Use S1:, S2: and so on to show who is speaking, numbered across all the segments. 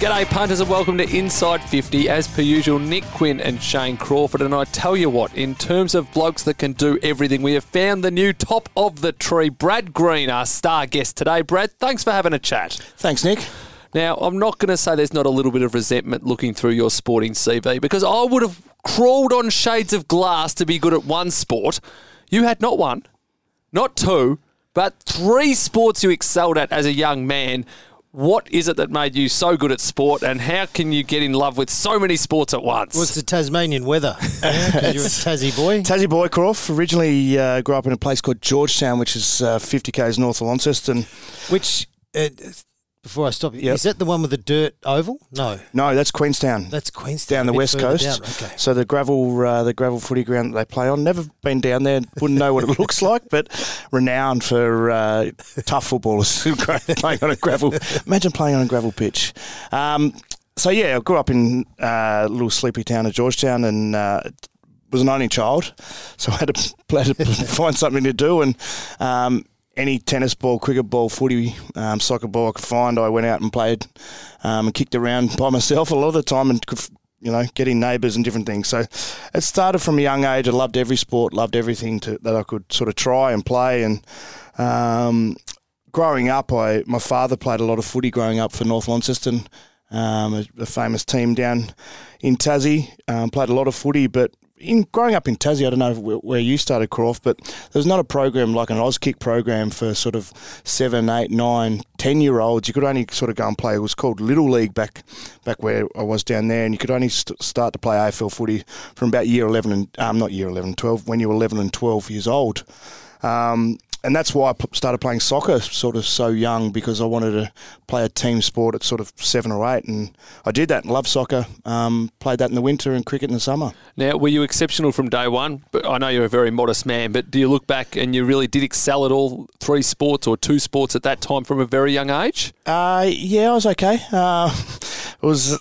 S1: G'day, punters, and welcome to Inside 50. As per usual, Nick Quinn and Shane Crawford. And I tell you what, in terms of blokes that can do everything, we have found the new top of the tree, Brad Green, our star guest today. Brad, thanks for having a chat.
S2: Thanks, Nick.
S1: Now, I'm not going to say there's not a little bit of resentment looking through your sporting CV because I would have crawled on shades of glass to be good at one sport. You had not one, not two, but three sports you excelled at as a young man. What is it that made you so good at sport, and how can you get in love with so many sports at once?
S3: What's the Tasmanian weather? Yeah, 'cause you're a Tassie boy.
S2: Tassie Boycroft. Originally uh, grew up in a place called Georgetown, which is uh, 50 k's north of Launceston.
S3: Which, uh, before I stop you,
S2: Yep.
S3: is that the one with the dirt oval? No,
S2: No, that's Queenstown.
S3: that's Queenstown.
S2: down the west coast.
S3: down. Okay.
S2: So the gravel, uh, the gravel footy ground that they play on. Never been down there. Wouldn't know what it looks like, but renowned for uh, tough footballers playing on a gravel. Imagine playing on a gravel pitch. Um, so yeah, I grew up in uh, a little sleepy town of Georgetown and. Uh, was an only child, so I had to, had to find something to do. And um, any tennis ball, cricket ball, footy, um, soccer ball I could find, I went out and played um, and kicked around by myself a lot of the time and could, you know, getting neighbours and different things. So it started from a young age. I loved every sport, loved everything to, that I could sort of try and play. And um, growing up, I my father played a lot of footy growing up for North Launceston, um, a, a famous team down in Tassie. Um, played a lot of footy, but in growing up in Tassie, I don't know where, you started, Croft, but there was not a program like an Auskick program for sort of seven, eight, nine, ten year olds. You could only sort of go and play. It was called Little League back back where I was down there, and you could only st- start to play AFL footy from about year eleven and um, not year 11, 12, when you were eleven and twelve years old. Um, and that's why I p- started playing soccer sort of so young because I wanted to play a team sport at sort of seven or eight, and I did that and loved soccer. Um, played that in the winter and cricket in the summer.
S1: Now, were you exceptional from day one? But I know you're a very modest man, but do you look back and you really did excel at all three sports or two sports at that time from a very young age?
S2: Uh, yeah, I was okay. Uh, it was,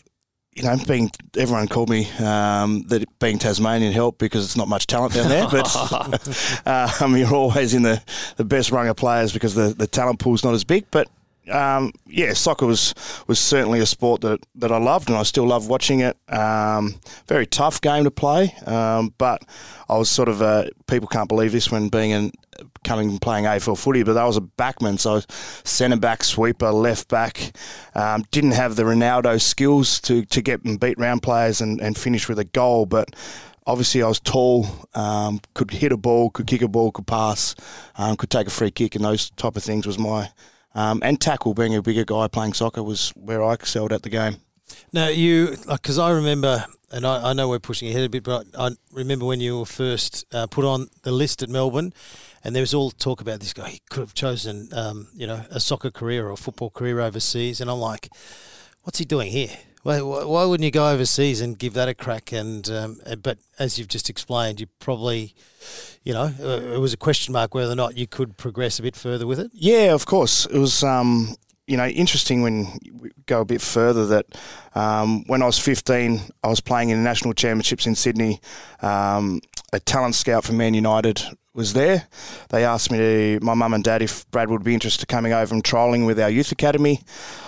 S2: you know, being everyone called me um, that being Tasmanian helped because it's not much talent down there. But mean, you're always in the, the best rung of players because the, the talent pool's not as big. But um, yeah, soccer was was certainly a sport that, that I loved and I still love watching it. Um, very tough game to play, um, but I was sort of people can't believe this when being an coming and playing AFL footy, but I was a backman, so centre back, sweeper, left back. Um, didn't have the Ronaldo skills to, to get and beat round players and, and finish with a goal, but obviously I was tall, um, could hit a ball, could kick a ball, could pass, um, could take a free kick, and those type of things was my um, and tackle. Being a bigger guy playing soccer was where I excelled at the game.
S3: Now you, because I remember, and I, I know we're pushing ahead a bit, but I, remember when you were first uh, put on the list at Melbourne, and there was all talk about this guy. He could have chosen, um, you know, a soccer career or a football career overseas, and I'm like, what's he doing here? Why why wouldn't you go overseas and give that a crack? And um, uh, but as you've just explained, you probably, you know, uh, it was a question mark whether or not you could progress a bit further with it.
S2: Yeah, of course. It was, um, you know, interesting when we go a bit further that um, when I was 15, I was playing in the national championships in Sydney. Um, a talent scout for Man United was there. They asked me to, my mum and dad, if Brad would be interested in coming over and trialling with our youth academy.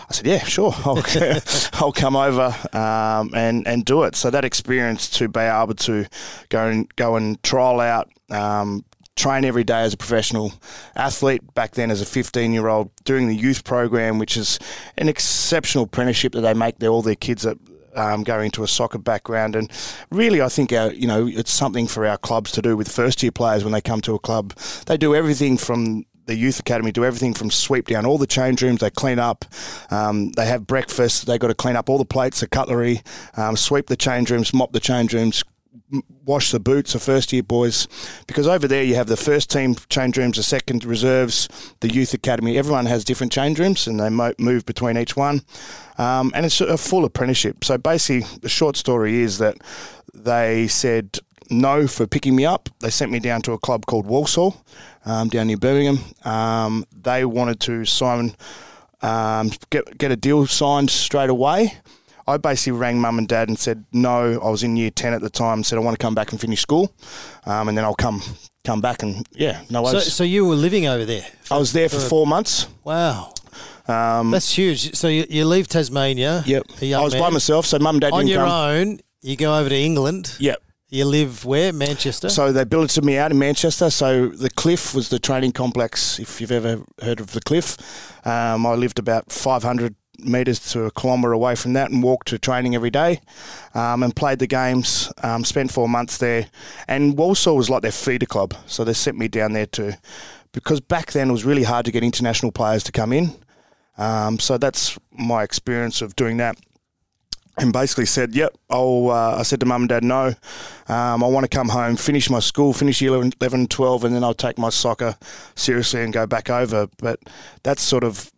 S2: I said, yeah, sure, I'll, I'll come over um, and and do it. So that experience to be able to go and go and trial out. Um, train every day as a professional athlete back then as a 15 year old doing the youth program which is an exceptional apprenticeship that they make their, all their kids that um, going to a soccer background and really I think our you know it's something for our clubs to do with first year players when they come to a club they do everything from the youth academy do everything from sweep down all the change rooms. They clean up. Um, they have breakfast. They got to clean up all the plates, the cutlery, um, sweep the change rooms, mop the change rooms, wash the boots of first year boys. Because over there you have the first team change rooms, the second reserves, the youth academy. Everyone has different change rooms, and they mo- move between each one. Um, and it's a full apprenticeship. So basically, the short story is that they said no for picking me up. They sent me down to a club called Walsall, um, down near Birmingham. Um, they wanted to sign, um, get get a deal signed straight away. I basically rang mum and dad and said no. I was in year ten at the time. Said I want to come back and finish school, um, and then I'll come come back and yeah, no
S3: So,
S2: worries.
S3: so you were living over there?
S2: I was there for four months.
S3: Wow.
S2: Um,
S3: That's huge. So you, you leave Tasmania.
S2: yep. I was by myself, so mum and dad
S3: On your
S2: come.
S3: own, you go over to England.
S2: Yep.
S3: You live where? Manchester.
S2: So they billeted me out in Manchester. So the Cliff was the training complex. If you've ever heard of the Cliff, um, I lived about 500 metres to a kilometre away from that and walked to training every day, um, and played the games. Um, spent four months there, and Walsall was like their feeder club. So they sent me down there too. because back then it was really hard to get international players to come in. Um, so that's my experience of doing that and basically said, "Yep." I'll, uh, I said to mum and dad, "No, um, I want to come home, finish my school, finish year 11, 11, 12, and then I'll take my soccer seriously and go back over." But that's sort of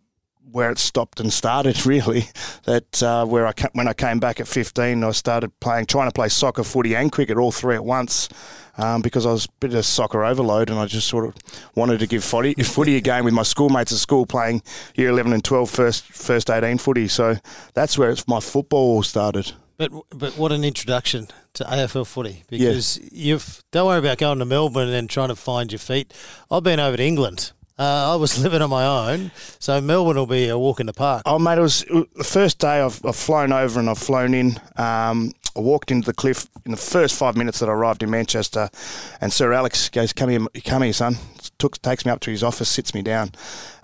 S2: where it stopped and started. Really, that uh, where I when I came back at 15, I started playing, trying to play soccer, footy, and cricket all three at once. Um, because I was a bit of a soccer overload and I just sort of wanted to give footy, footy a game with my schoolmates at school playing year 11 and 12 first, first 18 footy. So that's where it's, my football started.
S3: But but what an introduction to AFL footy because you've don't worry about going to Melbourne and then trying to find your feet. I've been over to England. Uh, I was living on my own, so Melbourne will be a walk in the park.
S2: Oh, mate, it was, the first day I've, I've flown over and I've flown in. Um, I walked into the cliff in the first five minutes that I arrived in Manchester, and Sir Alex goes, "Come here, come here, son." Took, takes me up to his office, sits me down,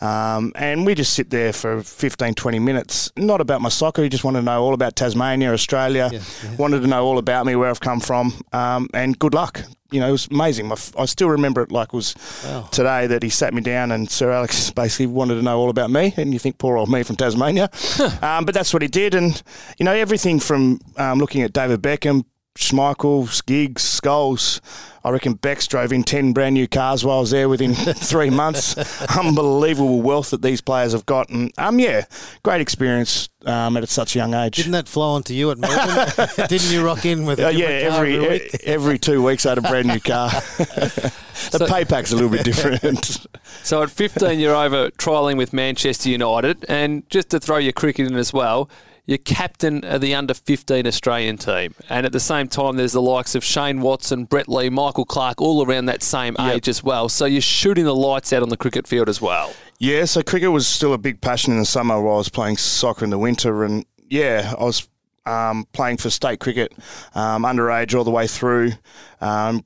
S2: um, and we just sit there for 15, 20 minutes. Not about my soccer. He just wanted to know all about Tasmania, Australia.
S3: Yeah, yeah.
S2: Wanted to know all about me, where I've come from, um, and good luck. You know, it was amazing. My, f- I still remember it like it was
S3: Wow.
S2: today that he sat me down and Sir Alex basically wanted to know all about me. And you think, poor old me from Tasmania. um, but that's what he did. And, you know, everything from um, looking at David Beckham, Schmeichel, Giggs, Scholes. I reckon Becks drove in 10 brand new cars while I was there within three months. Unbelievable wealth that these players have got. And, um, yeah, great experience um, at such a young age.
S3: Didn't that flow onto you at Melbourne? Didn't you rock in with a
S2: Uh, yeah,
S3: car
S2: every
S3: every week?
S2: every two weeks I had a brand new car. the
S1: So-
S2: pay pack's a little bit different.
S1: So at 15, you're over trialling with Manchester United, and just to throw your cricket in as well, you're captain of the under 15 Australian team. And at the same time, there's the likes of Shane Watson, Brett Lee, Michael Clarke, all around that same
S2: Yep.
S1: age as well. So you're shooting the lights out on the cricket field as well.
S2: Yeah, so cricket was still a big passion in the summer while I was playing soccer in the winter. And yeah, I was um, playing for state cricket, um, underage all the way through. Um,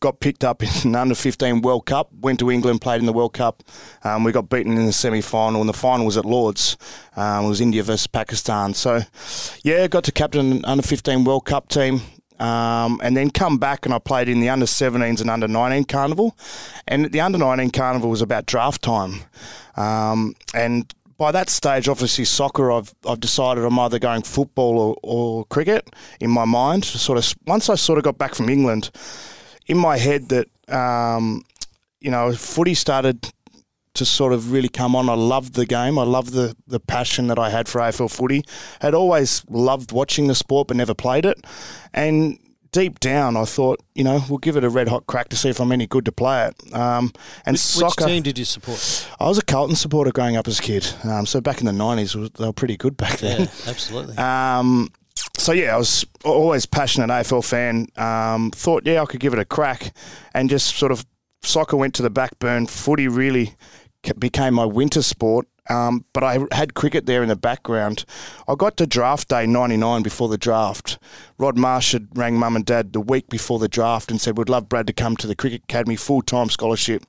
S2: got picked up in the under 15 World Cup, went to England, played in the World Cup. Um, we got beaten in the semi final, and the final was at Lords. Um, it was India versus Pakistan. So yeah, got to captain an under 15 World Cup team. Um, and then come back and I played in the under 17s and under 19 carnival. And the under 19 carnival was about draft time. Um, and by that stage, obviously, soccer, I've, I've decided I'm either going football or, or cricket in my mind. Sort of once I sort of got back from England, in my head that um, you know footy started to sort of really come on. I loved the game. I loved the, the passion that I had for AFL footy. Had always loved watching the sport, but never played it. And deep down, I thought, you know, we'll give it a red hot crack to see if I'm any good to play it. Um, and
S3: Which,
S2: soccer.
S3: which team did you support?
S2: I was a Carlton supporter growing up as a kid. Um, so back in the nineties, they were pretty good back then.
S3: Yeah, absolutely.
S2: Um, so yeah, I was always passionate AFL fan. Um, thought yeah, I could give it a crack, and just sort of soccer went to the back burn. Footy really became my winter sport. Um, but I had cricket there in the background. I got to draft day 99 before the draft. Rod Marsh had rang mum and dad the week before the draft and said, We'd love Brad to come to the Cricket Academy full time scholarship.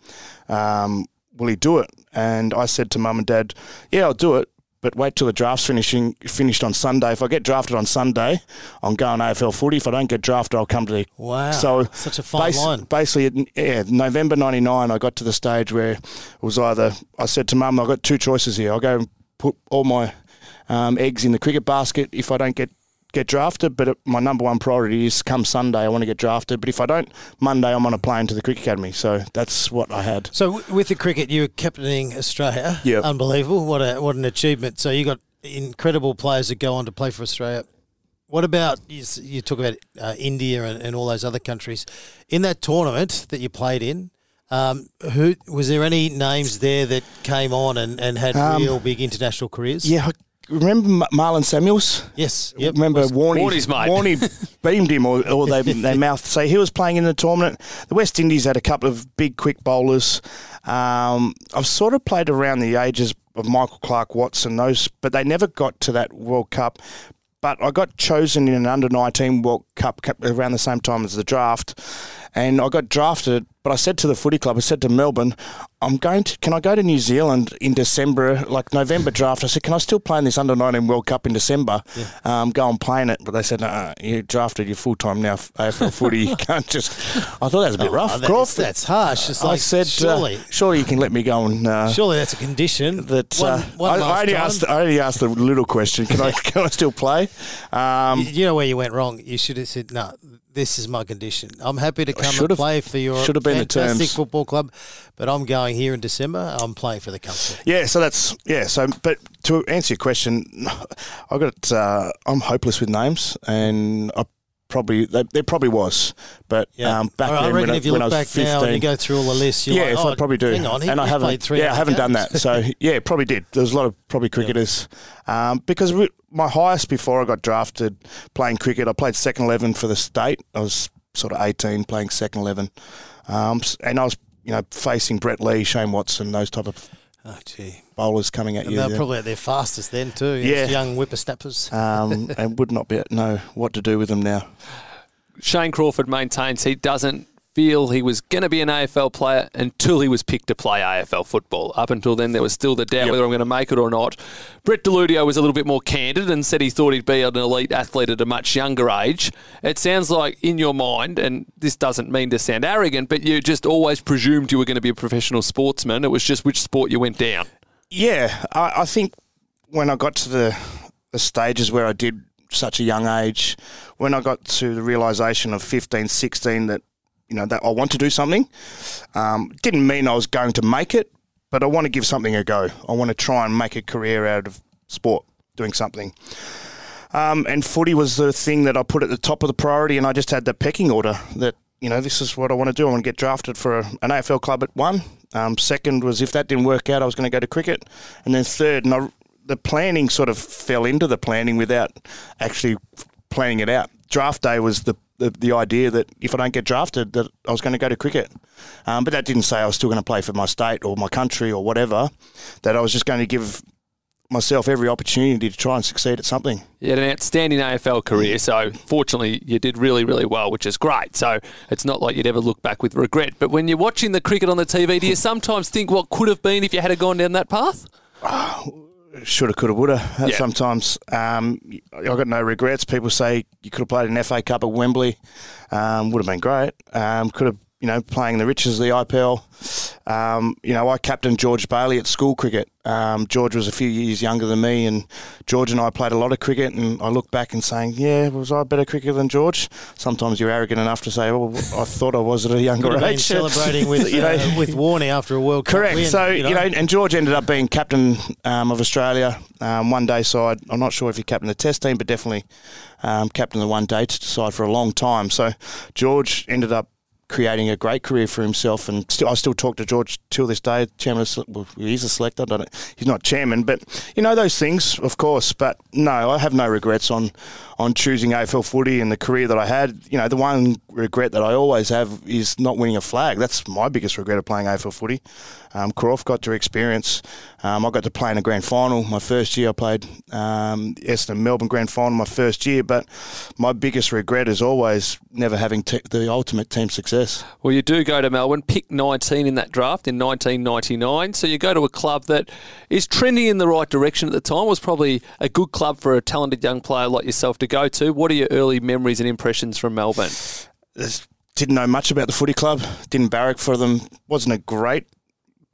S2: Um, will he do it? And I said to mum and dad, Yeah, I'll do it but wait till the draft's finishing finished on Sunday. If I get drafted on Sunday, I'm going AFL footy. If I don't get drafted, I'll come to the.
S3: Wow.
S2: So
S3: such a fine
S2: basi-
S3: line.
S2: Basically, yeah, November '99, I got to the stage where it was either I said to Mum, I've got two choices here. I'll go and put all my um, eggs in the cricket basket if I don't get get drafted. But it, my number one priority is come Sunday, I want to get drafted. But if I don't, Monday I'm on a plane to the cricket academy. So that's what I had.
S3: So w- with the cricket, you were captaining Australia.
S2: Yep.
S3: Unbelievable. What a what an achievement. So you got incredible players that go on to play for Australia. What about you, you talk about uh, India and, and all those other countries in that tournament that you played in? Um, who was there any names there that came on and, and had
S2: Um,
S3: real big international careers?
S2: Yeah, remember Marlon Samuels?
S3: Yes. Yep.
S2: Remember Warney?
S1: Warney's mate.
S2: Warney beamed him, or, or they they mouthed. So he was playing in the tournament. The West Indies had a couple of big, quick bowlers. Um, I've sort of played around the ages of Michael Clarke Watson, those, but they never got to that World Cup. But I got chosen in an under 19 World Cup Cup around the same time as the draft, and I got drafted. But I said to the footy club, I said to Melbourne, I'm going to. Can I go to New Zealand in December, like November draft? I said, can I still play in this under 19 World Cup in December? Um, go and play in it. But they said, no, you drafted. You're full time now. AFL footy. You can't just. I thought that was a bit rough.
S3: Oh, that's, that's harsh. It's
S2: I
S3: like,
S2: said,
S3: surely,
S2: uh, surely you can let me go and. Uh,
S3: surely that's a condition.
S2: that
S3: one,
S2: uh, I, I only asked. I only asked the little question. Can I? Can I still play? Um,
S3: You know where you went wrong. You should have said, "No, this is my condition. I'm happy to come and play for your
S2: should have been the
S3: fantastic
S2: terms.
S3: football club, but I'm going here in December. I'm playing for the country."
S2: Yeah, so that's yeah. So, but to answer your question, I got uh, I'm hopeless with names, and I probably there, there probably was, but
S3: Yeah.
S2: um, back
S3: I
S2: then
S3: reckon
S2: when,
S3: if you
S2: when I
S3: look
S2: was
S3: back now and you go through all the lists,
S2: yeah,
S3: like,
S2: if
S3: oh,
S2: I probably do,
S3: Hang on, he,
S2: and I haven't.
S3: played three.
S2: yeah, I haven't done that. So yeah, probably did. There's a lot of probably cricketers, um, because we, my highest before I got drafted playing cricket, I played second eleven for the state. I was sort of 18 playing second eleven, um, and I was you know facing Brett Lee, Shane Watson, those type of
S3: oh, gee.
S2: bowlers coming at
S3: And
S2: you.
S3: they're
S2: yeah.
S3: probably at their fastest then too.
S2: Yeah.
S3: Yeah. Young whippersnappers.
S2: um, and would not be know what to do with them now.
S1: Shane Crawford maintains he doesn't feel he was going to be an AFL player until he was picked to play AFL football. Up until then, there was still the doubt
S2: Yep.
S1: whether I'm going to make it or not. Brett Deledio was a little bit more candid and said he thought he'd be an elite athlete at a much younger age. It sounds like in your mind, and this doesn't mean to sound arrogant, but you just always presumed you were going to be a professional sportsman. It was just which sport you went down.
S2: Yeah, I, I think when I got to the the stages where I did such a young age, when I got to the realization of 15, 16 that you know that I want to do something, um, didn't mean I was going to make it, but I want to give something a go. I want to try and make a career out of sport, doing something. Um, and footy was the thing that I put at the top of the priority, and I just had the pecking order that you know this is what I want to do. I want to get drafted for a, an AFL club at one. Um, second was if that didn't work out, I was going to go to cricket, and then third, and I, the planning sort of fell into the planning without actually planning it out. Draft day was the the, the idea that if I don't get drafted, that I was going to go to cricket. Um, but that didn't say I was still going to play for my state or my country or whatever. That I was just going to give myself every opportunity to try and succeed at something.
S1: You had an outstanding AFL career, so fortunately you did really, really well, which is great. So it's not like you'd ever look back with regret. But when you're watching the cricket on the TV, do you sometimes think what could have been if you had gone down that path?
S2: Shoulda, coulda, woulda.
S1: Yeah.
S2: Sometimes um, I got no regrets. People say you could have played an FA Cup at Wembley. Um, would have been great. Um, could have, you know, playing the riches of the IPL. Um, you know, I captained George Bailey at school cricket. Um, George was a few years younger than me, and George and I played a lot of cricket. And I look back and saying, "Yeah, was I a better cricketer than George?" Sometimes you're arrogant enough to say, "Well, I thought I was at a younger
S3: Could
S2: age."
S3: celebrating with
S2: you know,
S3: uh, with Warney after a World Cup
S2: Correct. so you know, and George ended up being captain um, of Australia um, one day side. I'm not sure if he captained the Test team, but definitely um, captained the one day side for a long time. So George ended up creating a great career for himself, and still, I still talk to George till this day. Chairman, of, well, he's a selector. He's not chairman, but you know those things, of course. But no, I have no regrets on on choosing AFL footy and the career that I had. You know, the one regret that I always have is not winning a flag. That's my biggest regret of playing AFL footy. Um, Croft got to experience. Um, I got to play in a grand final. My first year, I played um, Essendon Melbourne grand final my first year. But my biggest regret is always never having te- the ultimate team success.
S1: Well, you do go to Melbourne, pick 19 in that draft in 1999. So you go to a club that is trending in the right direction at the time. Was probably a good club for a talented young player like yourself to go to. What are your early memories and impressions from Melbourne?
S2: Didn't know much about the footy club. Didn't barrack for them. Wasn't a great.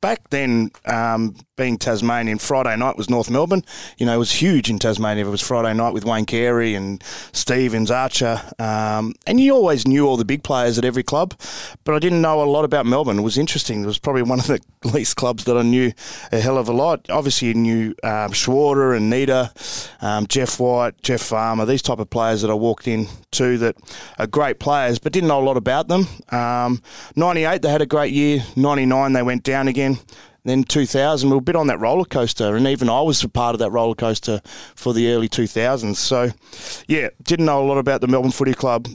S2: Back then, um, being Tasmanian, Friday night was North Melbourne. You know, it was huge in Tasmania. It was Friday night with Wayne Carey and Stevens, Archer. Um, and you always knew all the big players at every club, but I didn't know a lot about Melbourne. It was interesting. It was probably one of the least clubs that I knew a hell of a lot. Obviously, you knew um, Schwarter and Nita, um, Jeff White, Jeff Farmer, these type of players that I walked in to that are great players, but didn't know a lot about them. Um, 98, they had a great year. 99, they went down again. Then 2000, we were a bit on that roller coaster, and even I was a part of that roller coaster for the early 2000s. So, yeah, didn't know a lot about the Melbourne Footy Club.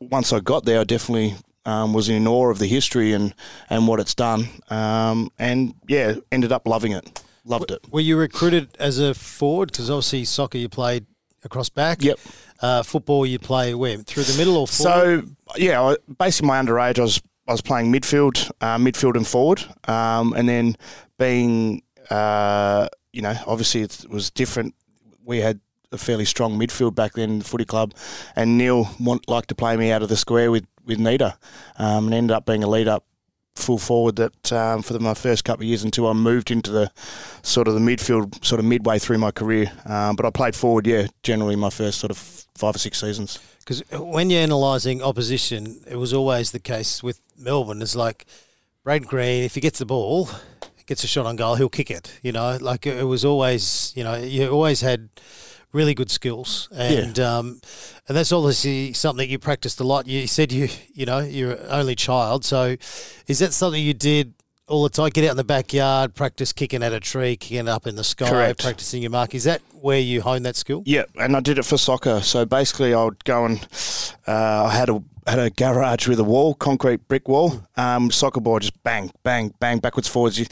S2: Once I got there, I definitely um, was in awe of the history and, and what it's done. Um, and yeah, ended up loving it. Loved it.
S3: Were you recruited as a forward? Because obviously soccer you played across back.
S2: Yep.
S3: Uh, football you play where through the middle or forward?
S2: So yeah, basically my underage I was I was playing midfield, uh, midfield and forward, um, and then being uh, you know obviously it was different. We had a fairly strong midfield back then, the footy club, and Neale want, liked to play me out of the square with with Nita, um, and ended up being a lead up full forward that um, for the, my first couple of years until I moved into the sort of the midfield, sort of midway through my career. Um, but I played forward, yeah, generally my first sort of five or six seasons.
S3: Because when you're analysing opposition, it was always the case with Melbourne. It's like Brad Green, if he gets the ball, gets a shot on goal, he'll kick it. You know, like it was always, you know, you always had really good skills, and yeah. um, and that's obviously something you practiced a lot. You said you you know you're an only child, so is that something you did all the time? Get out in the backyard, practice kicking at a tree, kicking up in the sky,
S2: Correct.
S3: practicing your mark. Is that where you hone that skill?
S2: Yeah, and I did it for soccer. So basically, I would go and uh, I had a had a garage with a wall, concrete brick wall. Um, soccer ball just bang, bang, bang, backwards, forwards. You,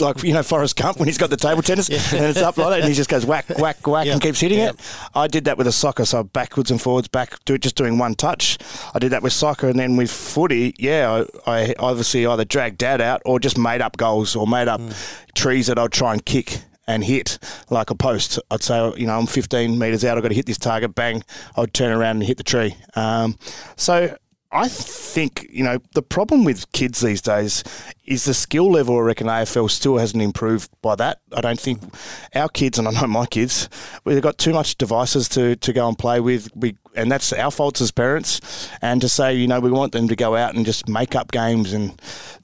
S2: like you know Forrest Gump when he's got the table tennis yeah. and it's up like that and he just goes whack whack whack and keeps hitting it. I did that with a soccer, so backwards and forwards, back do just doing one touch. I did that with soccer and then with footy, yeah, I, I obviously either dragged dad out or just made up goals or made up mm. trees that I'd try and kick and hit like a post. I'd say, you know, I'm 15 metres out, I've got to hit this target, bang, I'd turn around and hit the tree. Um, so I think, you know, the problem with kids these days is the skill level, I reckon AFL still hasn't improved by that. I don't think our kids, and I know my kids, we've got too much devices to, to go and play with. We, and that's our faults as parents. And to say, you know, we want them to go out and just make up games and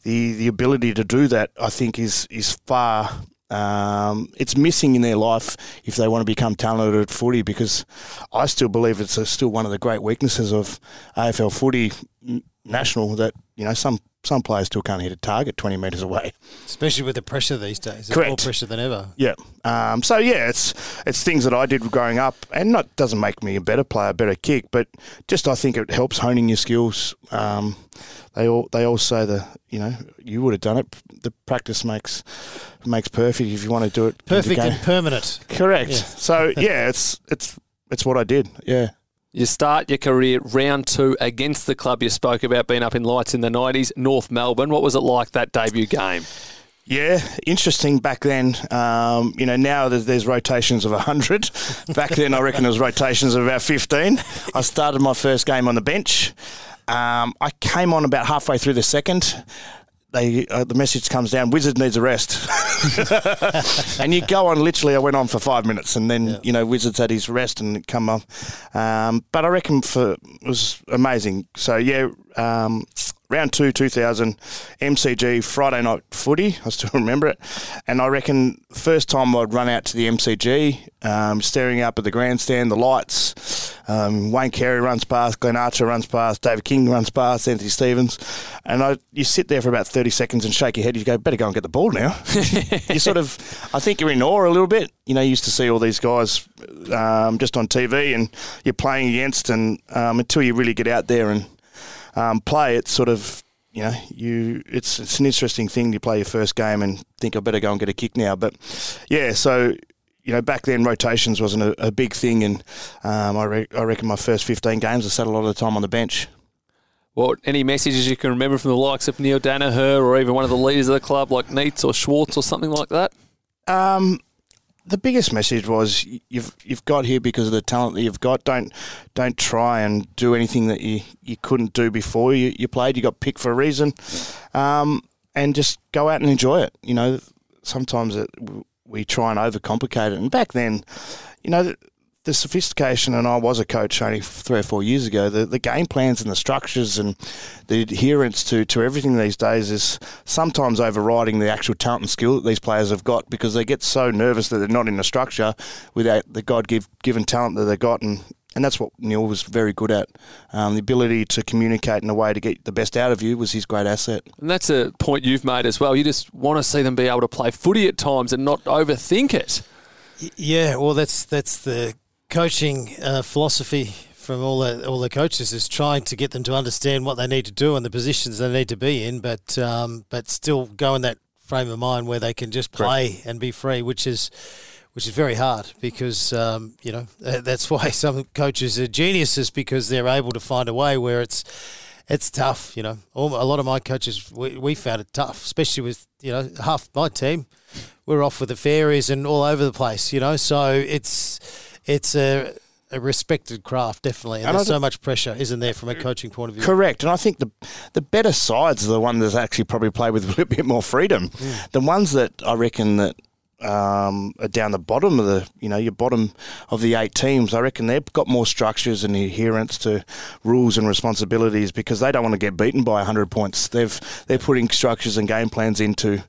S2: the, the ability to do that, I think, is, is far um, it's missing in their life if they want to become talented at footy because I still believe it's a, still one of the great weaknesses of AFL footy national that you know some some players still can't hit a target 20 metres away.
S3: Especially with the pressure these days.
S2: Correct.
S3: more pressure than ever.
S2: Yeah. Um, so, yeah, it's it's things that I did growing up, and not doesn't make me a better player, a better kick, but just I think it helps honing your skills. Um, they all they all say the you know you would have done it. The practice makes makes perfect if you want to do it.
S3: Perfect and permanent.
S2: Correct. Yeah. So yeah, it's it's it's what I did. Yeah.
S1: You start your career round two against the club you spoke about being up in lights in the 90s, North Melbourne. What was it like that debut game?
S2: Yeah, interesting back then. Um, you know, now there's, there's rotations of 100. back then, I reckon there was rotations of about 15. I started my first game on the bench. Um, I came on about halfway through the second they uh, the message comes down. Wizard needs a rest, and you go on. Literally, I went on for five minutes, and then yeah. you know Wizards had his rest and come off. Um, but I reckon for it was amazing. So yeah, um, round two, 2000, MCG Friday night footy. I still remember it. And I reckon first time I'd run out to the MCG, um, staring up at the grandstand, the lights. Um, Wayne Carey runs past, Glenn Archer runs past, David King runs past, Anthony Stevens. And I, you sit there for about 30 seconds and shake your head. You go, better go and get the ball now. you sort of, I think you're in awe a little bit. You know, you used to see all these guys um, just on TV and you're playing against, and um, until you really get out there and um, play, it's sort of you know you it's it's an interesting thing to play your first game and think I better go and get a kick now. But yeah, so you know, back then rotations wasn't a, a big thing, and um, I, re- I reckon my first 15 games I sat a lot of the time on the bench.
S1: Well, any messages you can remember from the likes of Neale Daniher or even one of the leaders of the club like Neitz or Schwarz or something like that?
S2: Um, the biggest message was you've you've got here because of the talent that you've got. Don't don't try and do anything that you, you couldn't do before you, you played. You got picked for a reason, um, and just go out and enjoy it. You know, sometimes it, we try and overcomplicate it. And back then, you know, the sophistication, and I was a coach only three or four years ago, the, the game plans and the structures and the adherence to, to everything these days is sometimes overriding the actual talent and skill that these players have got because they get so nervous that they're not in a structure without the God give, given talent that they've got. And and that's what Neale was very good at. Um, the ability to communicate in a way to get the best out of you was his great asset.
S1: And that's a point you've made as well. You just want to see them be able to play footy at times and not overthink it.
S3: Yeah, well, that's that's the coaching uh, philosophy from all the all the coaches is trying to get them to understand what they need to do and the positions they need to be in, but um, but still go in that frame of mind where they can just play Correct. and be free, which is which is very hard because um, you know that's why some coaches are geniuses because they're able to find a way where it's it's tough. You know, All, a lot of my coaches we, we found it tough, especially with you know half my team. We're off with the fairies and all over the place. You know, so it's it's a a respected craft, definitely. And, and there's so much pressure, isn't there, from a coaching point of view?
S2: Correct. And I think the the better sides are the ones that actually probably play with a little bit more freedom. Mm. The ones that I reckon that um, are down the bottom of the, you know, your bottom of the eight teams. I reckon they've got more structures and adherence to rules and responsibilities because they don't want to get beaten by 100 points. They've they're putting structures and game plans into.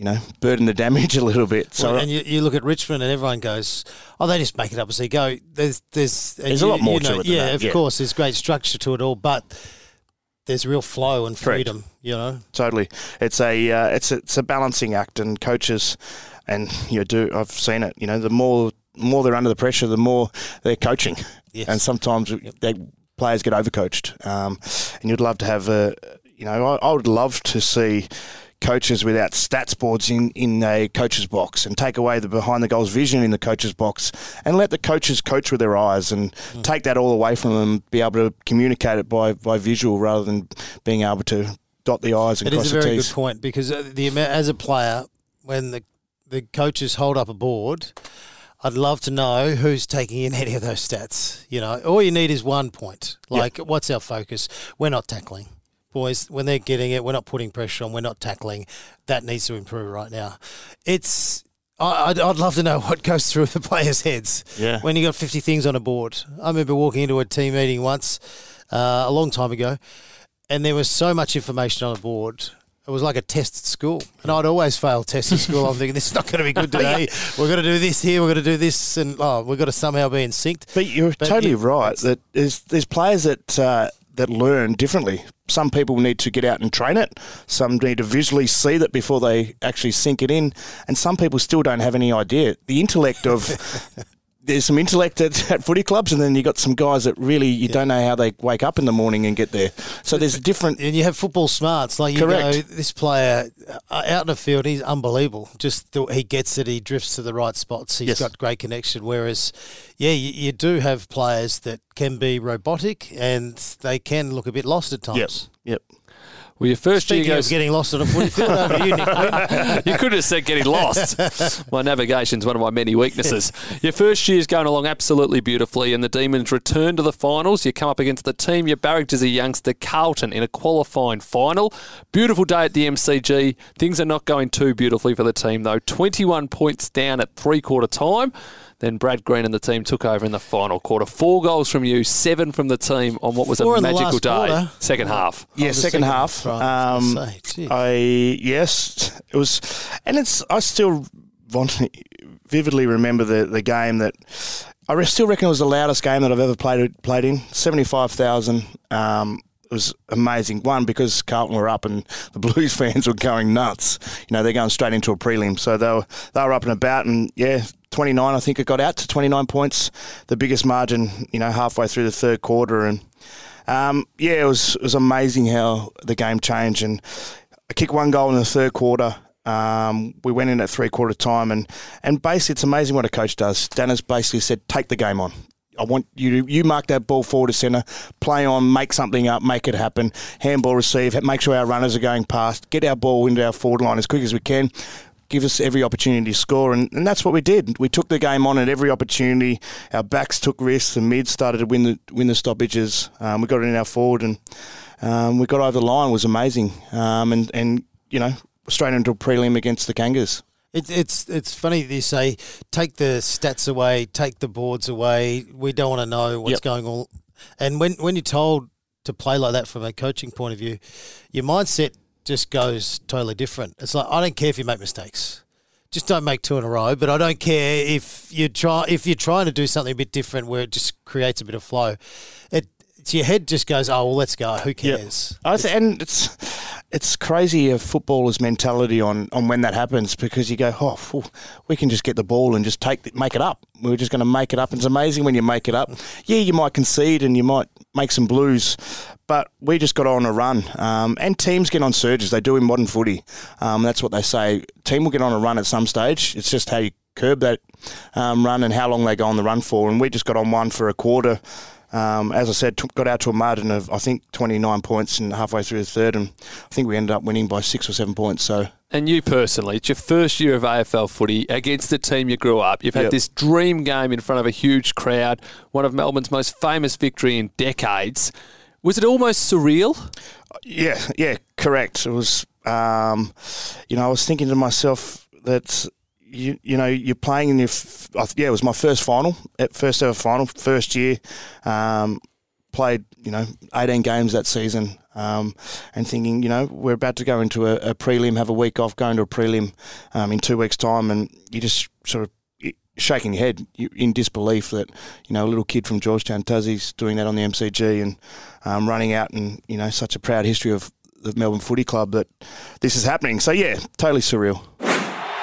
S2: You know, burden the damage a little bit.
S3: So, well, and you, you look at Richmond, and everyone goes, "Oh, they just make it up as they go." There's, there's,
S2: there's you, a lot more
S3: you know,
S2: to it.
S3: yeah, of yeah. course, there's great structure to it all, but there's real flow and freedom. Correct. You know,
S2: totally. It's a uh, it's a, it's a balancing act, and coaches and you do I've seen it. You know, the more more they're under the pressure, the more they're coaching, yes. and sometimes yep. they, players get overcoached. Um, and you'd love to have a, you know, I, I would love to see coaches without stats boards in, in a coach's box and take away the behind the goals vision in the coach's box and let the coaches coach with their eyes and mm. take that all away from them, be able to communicate it by, by visual rather than being able to dot the I's and
S3: it
S2: cross the T's.
S3: It is a very good point because uh, the as a player, when the the coaches hold up a board, I'd love to know who's taking in any of those stats. You know, all you need is one point. Like, yep. what's our focus? We're not tackling. Boys, when they're getting it, we're not putting pressure on, we're not tackling. That needs to improve right now. It's I'd, I'd love to know what goes through the players' heads
S2: yeah.
S3: when you got 50 things on a board. I remember walking into a team meeting once, uh, a long time ago, and there was so much information on a board it was like a test at school, and I'd always fail tests at school. I'm thinking this is not going to be good today. We're going to do this here. We're going to do this, and oh, we've got to somehow be in sync.
S2: But you're but totally right that there's there's players that uh, that learn differently. Some people need to get out and train it. Some need to visually see that before they actually sink it in, and some people still don't have any idea. The intellect of there's some intellect at, at, footy clubs, and then you got some guys that really you yeah. don't know how they wake up in the morning and get there. So there's different.
S3: And you have football smarts, like you Correct. know, this player uh, out in the field, he's unbelievable. Just the, he gets it, he drifts to the right spots. He's yes. got great connection. Whereas, yeah, you, you, do have players that can be robotic and they can look a bit lost at times.
S2: Yep. Yep.
S1: Well, your first
S3: Speaking
S1: year
S3: goes getting lost on a footy field. over you, Nick.
S1: you could have said getting lost. my navigation's one of my many weaknesses. Your first year's going along absolutely beautifully, and the Demons return to the finals. You come up against the team you barracked as a youngster, Carlton, in a qualifying final. Beautiful day at the MCG. Things are not going too beautifully for the team though. Twenty-one points down at three-quarter time. Then Brad Green and the team took over in the final quarter. Four goals from you, seven from the team on what was
S3: Four
S1: a magical day.
S3: Quarter.
S1: Second half.
S2: Yeah, oh, second, second, half. Right, um, I yes, it was, and it's. I still vividly remember the the game that. I still reckon it was the loudest game that I've ever played played in. Seventy five thousand. Um, it was amazing. One because Carlton were up and the Blues fans were going nuts. You know, they're going straight into a prelim, so they were they were up and about, and yeah, 29. I think it got out to 29 points, the biggest margin. You know, halfway through the third quarter, and um, yeah, it was it was amazing how the game changed. And I kicked one goal in the third quarter. Um, we went in at three quarter time, and and basically, it's amazing what a coach does. Danner's basically said, "Take the game on." I want you to you mark that ball forward to centre, play on, make something up, make it happen. Handball receive, make sure our runners are going past, get our ball into our forward line as quick as we can. Give us every opportunity to score, and, and that's what we did. We took the game on at every opportunity. Our backs took risks, the mids started to win the win the stoppages. Um, we got it in our forward, and um, we got over the line. It was amazing, um, and and you know straight into a prelim against the Kangas.
S3: It, it's it's funny you say take the stats away, take the boards away. We don't want to know what's yep. going on. And when when you're told to play like that from a coaching point of view, your mindset just goes totally different. It's like I don't care if you make mistakes. just don't make two in a row. But I don't care if you try if you're trying to do something a bit different where it just creates a bit of flow. It it's your head just goes, oh well, let's go. Who cares?
S2: I th- and it's it's crazy a footballer's mentality on, on when that happens because you go, oh, we can just get the ball and just take the, make it up. We're just going to make it up. And it's amazing when you make it up. Yeah, you might concede and you might make some blues, but we just got on a run. Um, and teams get on surges. They do in modern footy. Um, that's what they say. Team will get on a run at some stage. It's just how you curb that um, run and how long they go on the run for. And we just got on one for a quarter. Um, as I said, t- got out to a margin of I think 29 points and halfway through the third, and I think we ended up winning by six or seven points. So.
S1: And you personally, it's your first year of AFL footy against the team you grew up. You've had
S2: Yep.
S1: this dream game in front of a huge crowd, one of Melbourne's most famous victory in decades. Was it almost surreal?
S2: Yeah, yeah, correct. It was, um, you know, I was thinking to myself that you, you know, you're playing in your, f- yeah, it was my first final, eh, first ever final, first year. Um, played, you know, 18 games that season, um, and thinking, you know, we're about to go into a, a prelim, have a week off, going to a prelim um, in two weeks' time, and you just sort of shaking your head in disbelief that, you know, a little kid from Georgetown, Tassie's doing that on the MCG and um, running out and, you know, such a proud history of the Melbourne Footy Club that this is happening. So, yeah, totally surreal.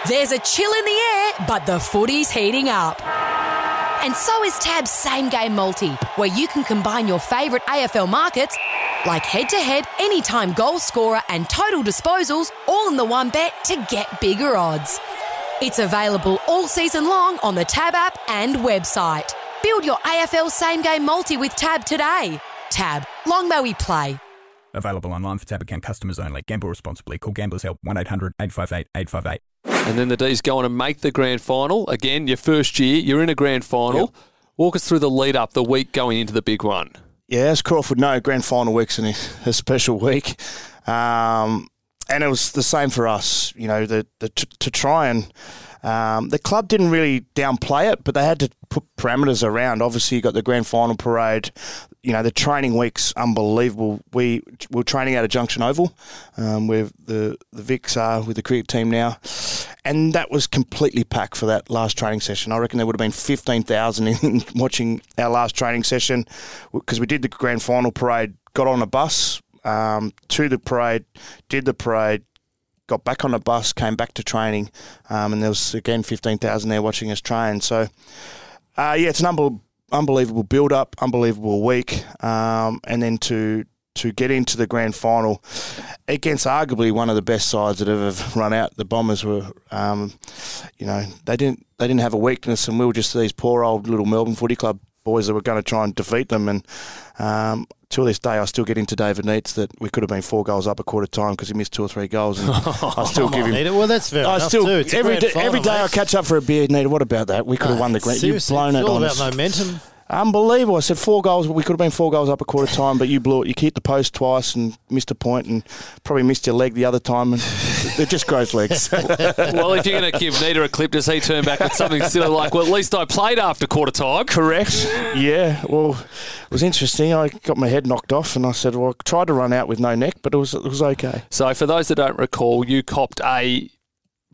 S4: There's a chill in the air, but the footy's heating up. And so is TAB's same game multi, where you can combine your favourite AFL markets, like head to head, anytime goal scorer, and total disposals, all in the one bet to get bigger odds. It's available all season long on the TAB app and website. Build your AFL same game multi with TAB today. Tab, long may we play.
S5: Available online for tab account customers only. Gamble responsibly. Call Gamblers Help 1 800 858 858.
S1: And then the D's go on and make the grand final. Again, your first year, you're in a grand final. Walk us through the lead up, the week going into the big one.
S2: Yeah, as Crawford know, grand final week's an, a special week, um, and it was the same for us. You know, the, the to, to try and um, the club didn't really downplay it, but they had to put parameters around. Obviously, you got the grand final parade. You know, the training week's unbelievable. We we're training out of Junction Oval, um, where the the Vics are with the cricket team now, and that was completely packed for that last training session. I reckon there would have been fifteen thousand in watching our last training session because we did the grand final parade. Got on a bus um, to the parade, did the parade, got back on a bus, came back to training, um, and there was again fifteen thousand there watching us train. So, uh, yeah, it's an unbel- unbelievable build up, unbelievable week, um, and then to to get into the grand final against arguably one of the best sides that ever run out. The Bombers were, um, you know, they didn't they didn't have a weakness, and we were just these poor old little Melbourne Footy Club boys that were going to try and defeat them. And um, till this day, I still get into David Neitz that we could have been four goals up a quarter time because he missed two or three goals. And I still give him.
S3: Nita. Well, that's fair
S2: I still
S3: too. It's a
S2: every
S3: final,
S2: every day I catch up for a beer, Nita. What about that? We could have won the grand. You've blown
S3: it's
S2: it
S3: all
S2: on
S3: about momentum.
S2: Unbelievable. I said four goals. We could have been four goals up a quarter time, but you blew it. You hit the post twice and missed a point, and probably missed your leg the other time. And it just grows legs.
S1: well, if you're going to give Nita a clip, does he turn back with something silly like, well, at least I played after quarter time?
S2: Correct. Yeah. Well, it was interesting. I got my head knocked off, and I said, "Well, I tried to run out with no neck, but it was it was okay."
S1: So, for those that don't recall, you copped a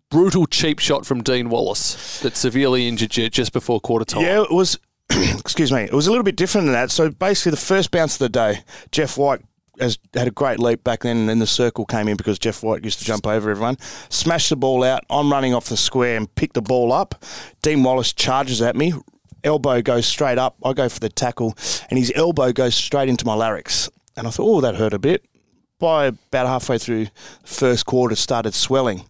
S1: brutal cheap shot from Dean Wallace that severely injured you just before quarter time.
S2: Yeah, it was. excuse me. It was a little bit different than that. So basically, the first bounce of the day, Jeff White has had a great leap back then, and then the circle came in because Jeff White used to jump over everyone. Smash the ball out. I'm running off the square and pick the ball up. Dean Wallace charges at me. Elbow goes straight up. I go for the tackle, and his elbow goes straight into my larynx. And I thought, oh, that hurt a bit. By about halfway through first quarter, started swelling.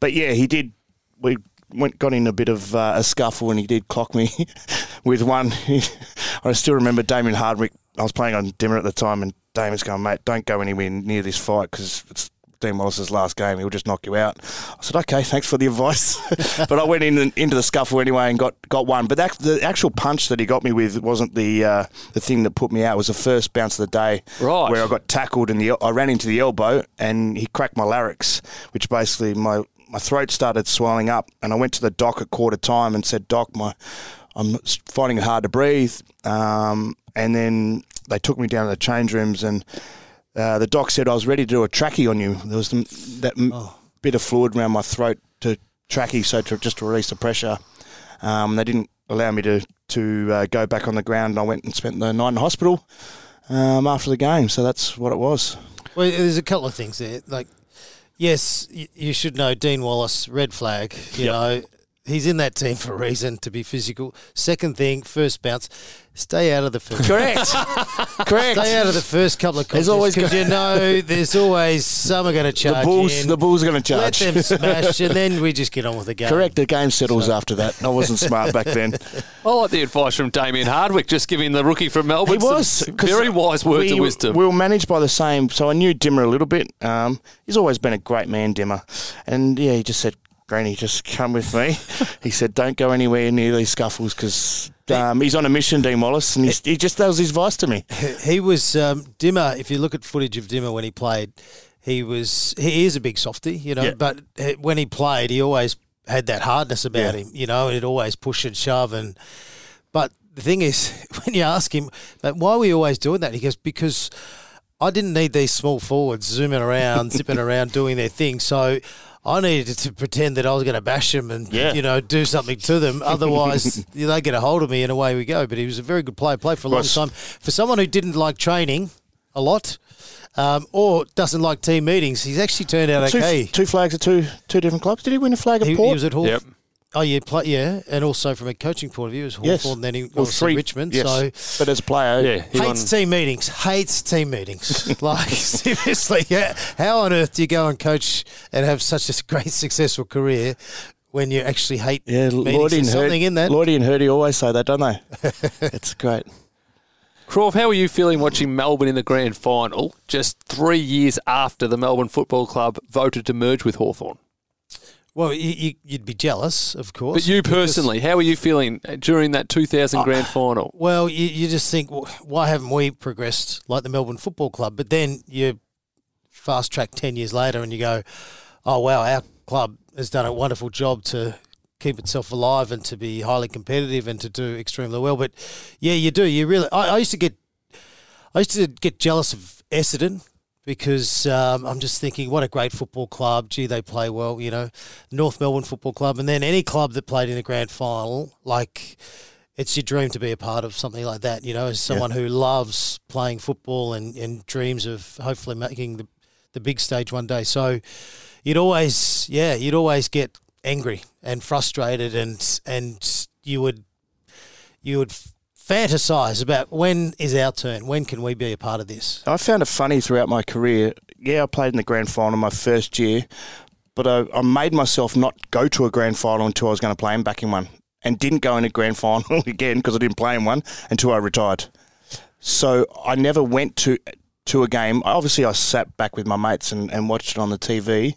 S2: But yeah, he did. We went got in a bit of uh, a scuffle, and he did clock me with one. I still remember Damien Hardwick. I was playing on Dimma at the time, and Damien's going, mate, don't go anywhere near this fight because it's Dean Wallace's last game. He'll just knock you out. I said, okay, thanks for the advice. but I went in into the scuffle anyway and got, got one. But that, the actual punch that he got me with wasn't the uh, the thing that put me out. It was the first bounce of the day
S1: Right.
S2: where I got tackled and the I ran into the elbow and he cracked my larynx, which basically my my throat started swelling up. And I went to the doc at quarter time and said, Doc, my I'm finding it hard to breathe. Um, and then they took me down to the change rooms and uh, the doc said I was ready to do a trachea on you. There was some, that m- bit of fluid around my throat to trackie, so to just to release the pressure. Um, they didn't allow me to to uh, go back on the ground. and I went and spent the night in hospital um, after the game. So that's what it was.
S3: Well, there's a couple of things there. Like, yes, you should know Dean Wallace, red flag. You
S2: Yep.
S3: know, he's in that team for a reason to be physical. Second thing, first bounce, stay out of the first.
S2: Correct. Correct.
S3: Stay out of the first couple of
S2: There's
S3: contests
S2: always
S3: because
S2: go-
S3: you know there's always some are going to
S2: The
S3: charge
S2: Bulls,
S3: in.
S2: the Bulls are going to charge.
S3: Let them smash, and then we just get on with the game.
S2: Correct. The game settles after that. I wasn't smart back then.
S1: I like the advice from Damien Hardwick, just giving the rookie from Melbourne
S2: He was
S1: some
S2: 'cause
S1: very wise words
S2: we,
S1: of wisdom.
S2: We were managed by the same, so I knew Dimma a little bit. Um, he's always been a great man, Dimma, and yeah, he just said, "Granny, just come with me." he said, "Don't go anywhere near these scuffles because um, he's on a mission, Dean Wallace." And he's, he just that was his advice to me.
S3: He was um, Dimma. If you look at footage of Dimma when he played, he was he is a big softy, you know.
S2: Yeah.
S3: But when he played, he always had that hardness about
S2: Yeah.
S3: him, you know. He'd always push and shove, and but the thing is, when you ask him, like, why were you always doing that? He goes because. I didn't need these small forwards zooming around, zipping around, doing their thing. So I needed to pretend that I was going to bash them and
S2: Yeah.
S3: you know do something to them. Otherwise, they get a hold of me and away we go. But he was a very good player, played for a long
S2: Was.
S3: time. For someone who didn't like training a lot um, or doesn't like team meetings, he's actually turned out
S2: Two,
S3: okay.
S2: two flags at two two different clubs. Did he win a flag at
S3: He, he was at Hawth.
S1: Yep.
S3: Oh yeah, play, yeah, and also from a coaching point of view, it was
S2: yes.
S3: Hawthorn, then he
S2: Well,
S3: was
S2: three-
S3: Richmond.
S2: Yes.
S3: So
S2: but as a player,
S1: yeah, he won.
S3: hates team meetings. Hates team meetings. like seriously, yeah. How on earth do you go and coach and have such a great successful career when you actually hate
S2: yeah,
S3: meetings?
S2: Lordy and Hurdy,
S3: something in that.
S2: Lordy and Hurdy always say that, don't they? it's great.
S1: Crawf, how are you feeling watching Melbourne in the grand final just three years after the Melbourne Football Club voted to merge with Hawthorn?
S3: Well, you, you, you'd be jealous, of course.
S1: But you personally, how are you feeling during that 2000 grand uh, final?
S3: Well, you, you just think, well, why haven't we progressed like the Melbourne Football Club? But then you fast track 10 years later and you go, oh, wow, our club has done a wonderful job to keep itself alive and to be highly competitive and to do extremely well. But yeah, you do. You really, I, I used to get, I used to get jealous of Essendon because um, I'm just thinking, what a great football club. Gee, they play well, you know. North Melbourne Football Club, and then any club that played in the grand final, like it's your dream to be a part of something like that, you know, as someone who loves playing football and, and dreams of hopefully making the, the big stage one day. So you'd always, yeah, you'd always get angry and frustrated and and you would you would fantasize about when is our turn when can we be a part of this
S2: I found it funny throughout my career. Yeah, I played in the grand final my first year, but I, I made myself not go to a grand final until I was going to play in back in one, and didn't go in a grand final again because I didn't play in one until I retired. So I never went to to a game. Obviously, I sat back with my mates and, and watched it on the TV,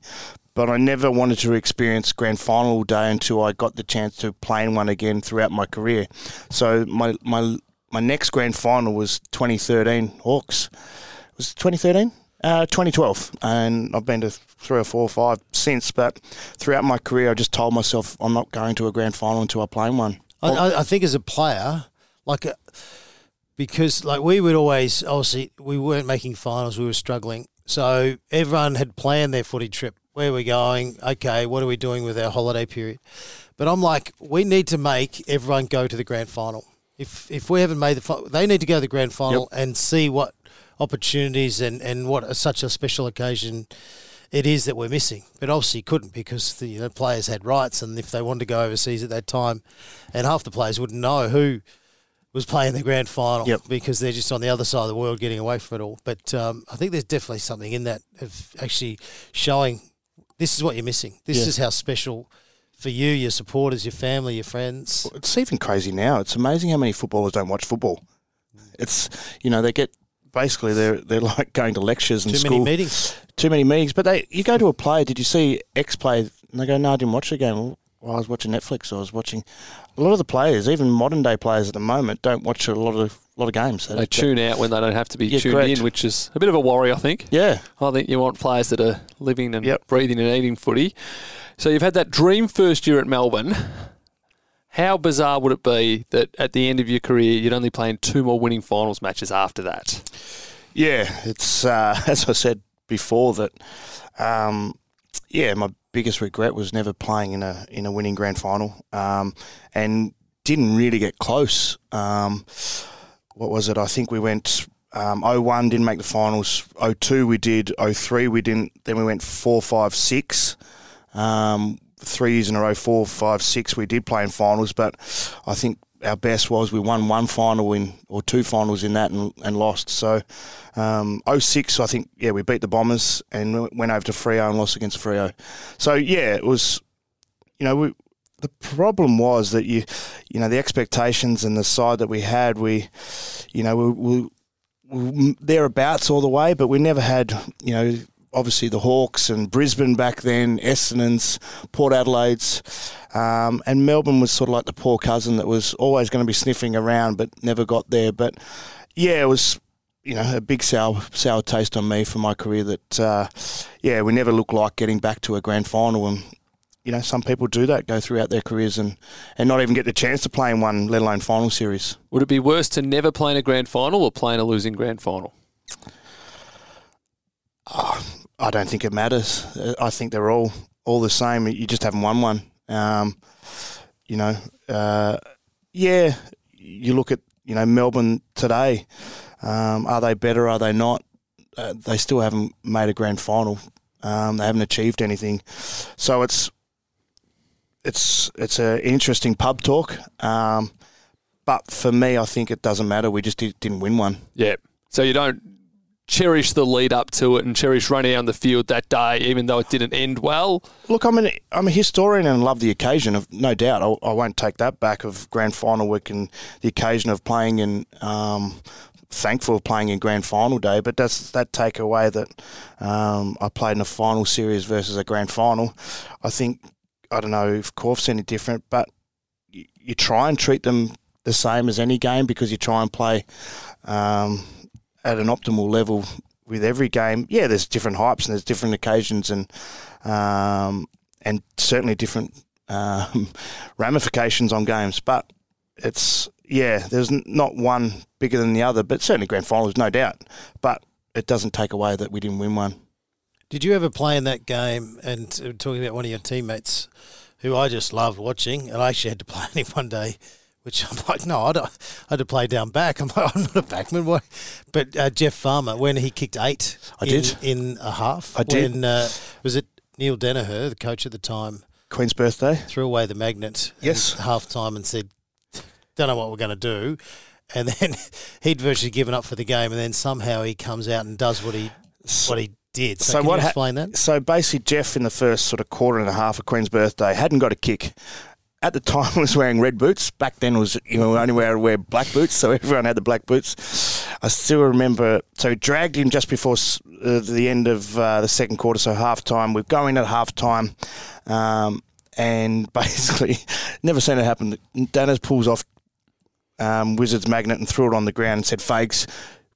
S2: but I never wanted to experience grand final day until I got the chance to play in one again throughout my career. So my my my next grand final was 2013 Hawks. Was it 2013? Uh, 2012, and I've been to three or four or five since. But throughout my career, I just told myself I'm not going to a grand final until I play in one.
S3: I, I, think as a player like uh, because like we would always obviously we weren't making finals we were struggling so everyone had planned their footy trip where are we going okay what are we doing with our holiday period but i'm like we need to make everyone go to the grand final if if we haven't made the fi- they need to go to the grand final and see what opportunities and and what a, such a special occasion it is that we're missing. But obviously couldn't because the you know, players had rights, and if they wanted to go overseas at that time, and half the players wouldn't know who was playing the grand final
S2: Yep.
S3: because they're just on the other side of the world getting away from it all. But um, I think there's definitely something in that of actually showing this is what you're missing. This
S2: Yeah.
S3: is how special for you, your supporters, your family, your friends.
S2: It's even crazy now. It's amazing how many footballers don't watch football. It's you know they get basically they're they're like going to lectures and
S3: Too
S2: school.
S3: many meetings.
S2: too many meetings. But they, you go to a play. Did you see X play? And they go, no, I didn't watch the game. Well, I was watching Netflix. I was watching. A lot of the players, even modern day players at the moment, don't watch a lot of lot of games.
S1: They tune out when they don't have to be
S2: Yeah,
S1: tuned
S2: correct.
S1: in, which is a bit of a worry, I think.
S2: Yeah,
S1: I think you want players that are living and
S2: Yep.
S1: breathing and eating footy. So you've had that dream first year at Melbourne. How bizarre would it be that at the end of your career you'd only play in two more winning finals matches after that?
S2: yeah. It's uh, as I said before that. Um, yeah, my biggest regret was never playing in a in a winning grand final, um, and didn't really get close. Um, what was it? I think we went um, 01 didn't make the finals. 02 we did. 03 we didn't. Then we went 4, 5, 6. Um, three years in a row, four, five, six, we did play in finals, but I think our best was we won one final in or two finals in that and, and lost. So um, 06, I think, yeah, we beat the Bombers and went over to Freo and lost against Freo. So yeah, it was, you know, we, the problem was that you, you know, the expectations and the side that we had, we, you know, we, we, we thereabouts all the way, but we never had, you know, obviously the Hawks and Brisbane back then, Essendon's, Port Adelaide's, um, and Melbourne was sort of like the poor cousin that was always going to be sniffing around but never got there. But yeah, it was you know a big sour sour taste on me for my career that uh, yeah we never looked like getting back to a grand final and. You know, some people do that, go throughout their careers and, and not even get the chance to play in one, let alone final series.
S1: Would it be worse to never play in a grand final or play in a losing grand final?
S2: Oh, I don't think it matters. I think they're all all the same. You just haven't won one. Um, you know, uh, yeah. You look at you know Melbourne today. Um, are they better? Are they not? Uh, they still haven't made a grand final. Um, they haven't achieved anything. So it's it's it's an interesting pub talk. Um, but for me, I think it doesn't matter. We just did, didn't win one.
S1: Yeah. So you don't cherish the lead up to it and cherish running on the field that day, even though it didn't end well?
S2: Look, I'm an I'm a historian and love the occasion of no doubt. I, I won't take that back of grand final week and the occasion of playing in. Um, thankful of playing in grand final day, but does that take away that um, I played in a final series versus a grand final? I think I don't know if Crawf's any different, but you, you try and treat them the same as any game because you try and play um, at an optimal level with every game. Yeah, there's different hypes and there's different occasions and um, and certainly different um, ramifications on games. But it's yeah, there's not one bigger than the other, but certainly grand finals, no doubt. But it doesn't take away that we didn't win one.
S3: Did you ever play in that game? And uh, talking about one of your teammates, who I just loved watching, and I actually had to play him one day which I'm like, no, I, don't, I had to play down back. I'm like, I'm not a backman. Why? But uh, Jeff Farmer, when he kicked eight,
S2: I
S3: in,
S2: did
S3: in a half.
S2: I did.
S3: When, uh, was it Neale Daniher, the coach at the time,
S2: Queen's birthday?
S3: Threw away the magnet.
S2: Yes.
S3: half time and said, "Don't know what we're going to do," and then he'd virtually given up for the game, and then somehow he comes out and does what he what he did. So,
S2: So
S3: can
S2: what
S3: explain that?
S2: So basically, Jeff in the first sort of quarter and a half of Queen's birthday hadn't got a kick. At the time, was wearing red boots. Back then, was you know only wear wear black boots, so everyone had the black boots. I still remember. So dragged him just before uh, the end of uh, the second quarter, so half time. We're going at half time, um, and basically, never seen it happen. Danners pulls off um, Wizard's magnet and threw it on the ground and said, "Fakes."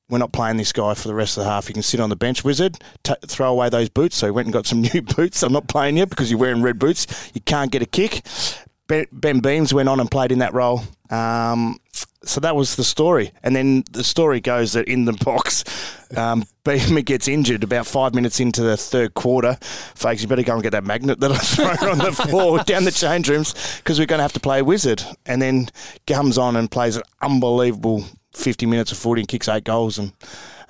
S2: We're not playing this guy for the rest of the half. You can sit on the bench, Wizard. T- throw away those boots. So he went and got some new boots. I'm not playing you because you're wearing red boots. You can't get a kick. Ben, ben Beams went on and played in that role. Um, so that was the story. And then the story goes that in the box, um, Beamer gets injured about five minutes into the third quarter. Fakes, you better go and get that magnet that I thrown on the floor down the change rooms because we're going to have to play Wizard. And then comes on and plays an unbelievable 50 minutes of footy and kicks eight goals. And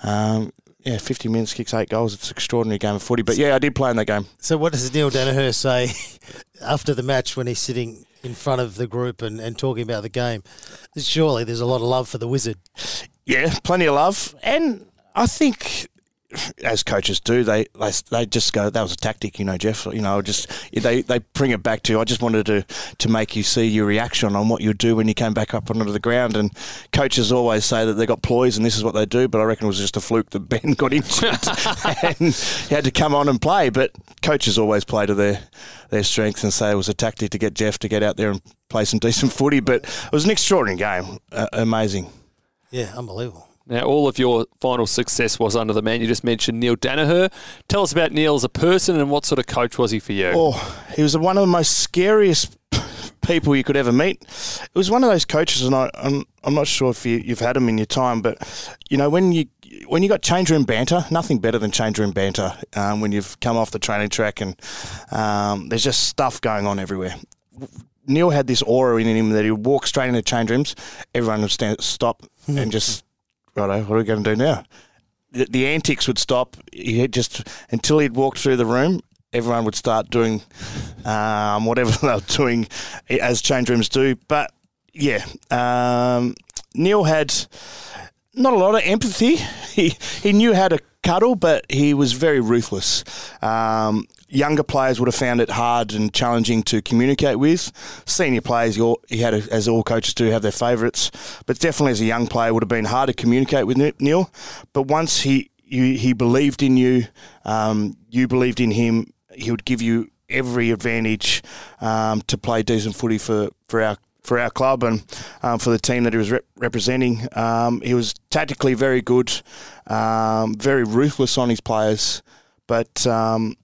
S2: um, yeah, 50 minutes, kicks eight goals. It's an extraordinary game of footy. But yeah, I did play in that game.
S3: So what does Neale Daniher say after the match when he's sitting in front of the group and, and talking about the game? Surely there's a lot of love for the Wizard.
S2: Yeah, plenty of love. And I think as coaches do, they, they they just go, that was a tactic, you know, Jeff. You know, just they, they bring it back to. I just wanted to to make you see your reaction on what you do when you came back up onto the ground. And coaches always say that they got ploys and this is what they do, but I reckon it was just a fluke that Ben got injured and he had to come on and play. But coaches always play to their their strengths and say it was a tactic to get Jeff to get out there and play some decent footy. But it was an extraordinary game, uh, amazing.
S3: Yeah, unbelievable.
S1: Now, all of your final success was under the man you just mentioned, Neale Daniher. Tell us about Neale as a person and what sort of coach was he for you?
S2: Oh, he was one of the most scariest people you could ever meet. It was one of those coaches, and I, I'm, I'm not sure if you, you've had him in your time, but you know when you when you got change room banter, nothing better than change room banter um, when you've come off the training track and um, there's just stuff going on everywhere. Neale had this aura in him that he would walk straight into change rooms, everyone would stand, stop and just, righto, what are we going to do now? The, the antics would stop. He just until he'd walked through the room, everyone would start doing um, whatever they were doing as change rooms do. But yeah, um, Neale had not a lot of empathy. He he knew how to cuddle, but he was very ruthless. Um, younger players would have found it hard and challenging to communicate with. Senior players, he had, a, as all coaches do, have their favourites, but definitely as a young player, would have been hard to communicate with Neale. But once he you, he believed in you, um, you believed in him. He would give you every advantage um, to play decent footy for, for our for our club and um, for the team that he was rep- representing. Um, he was tactically very good, um, very ruthless on his players, but um,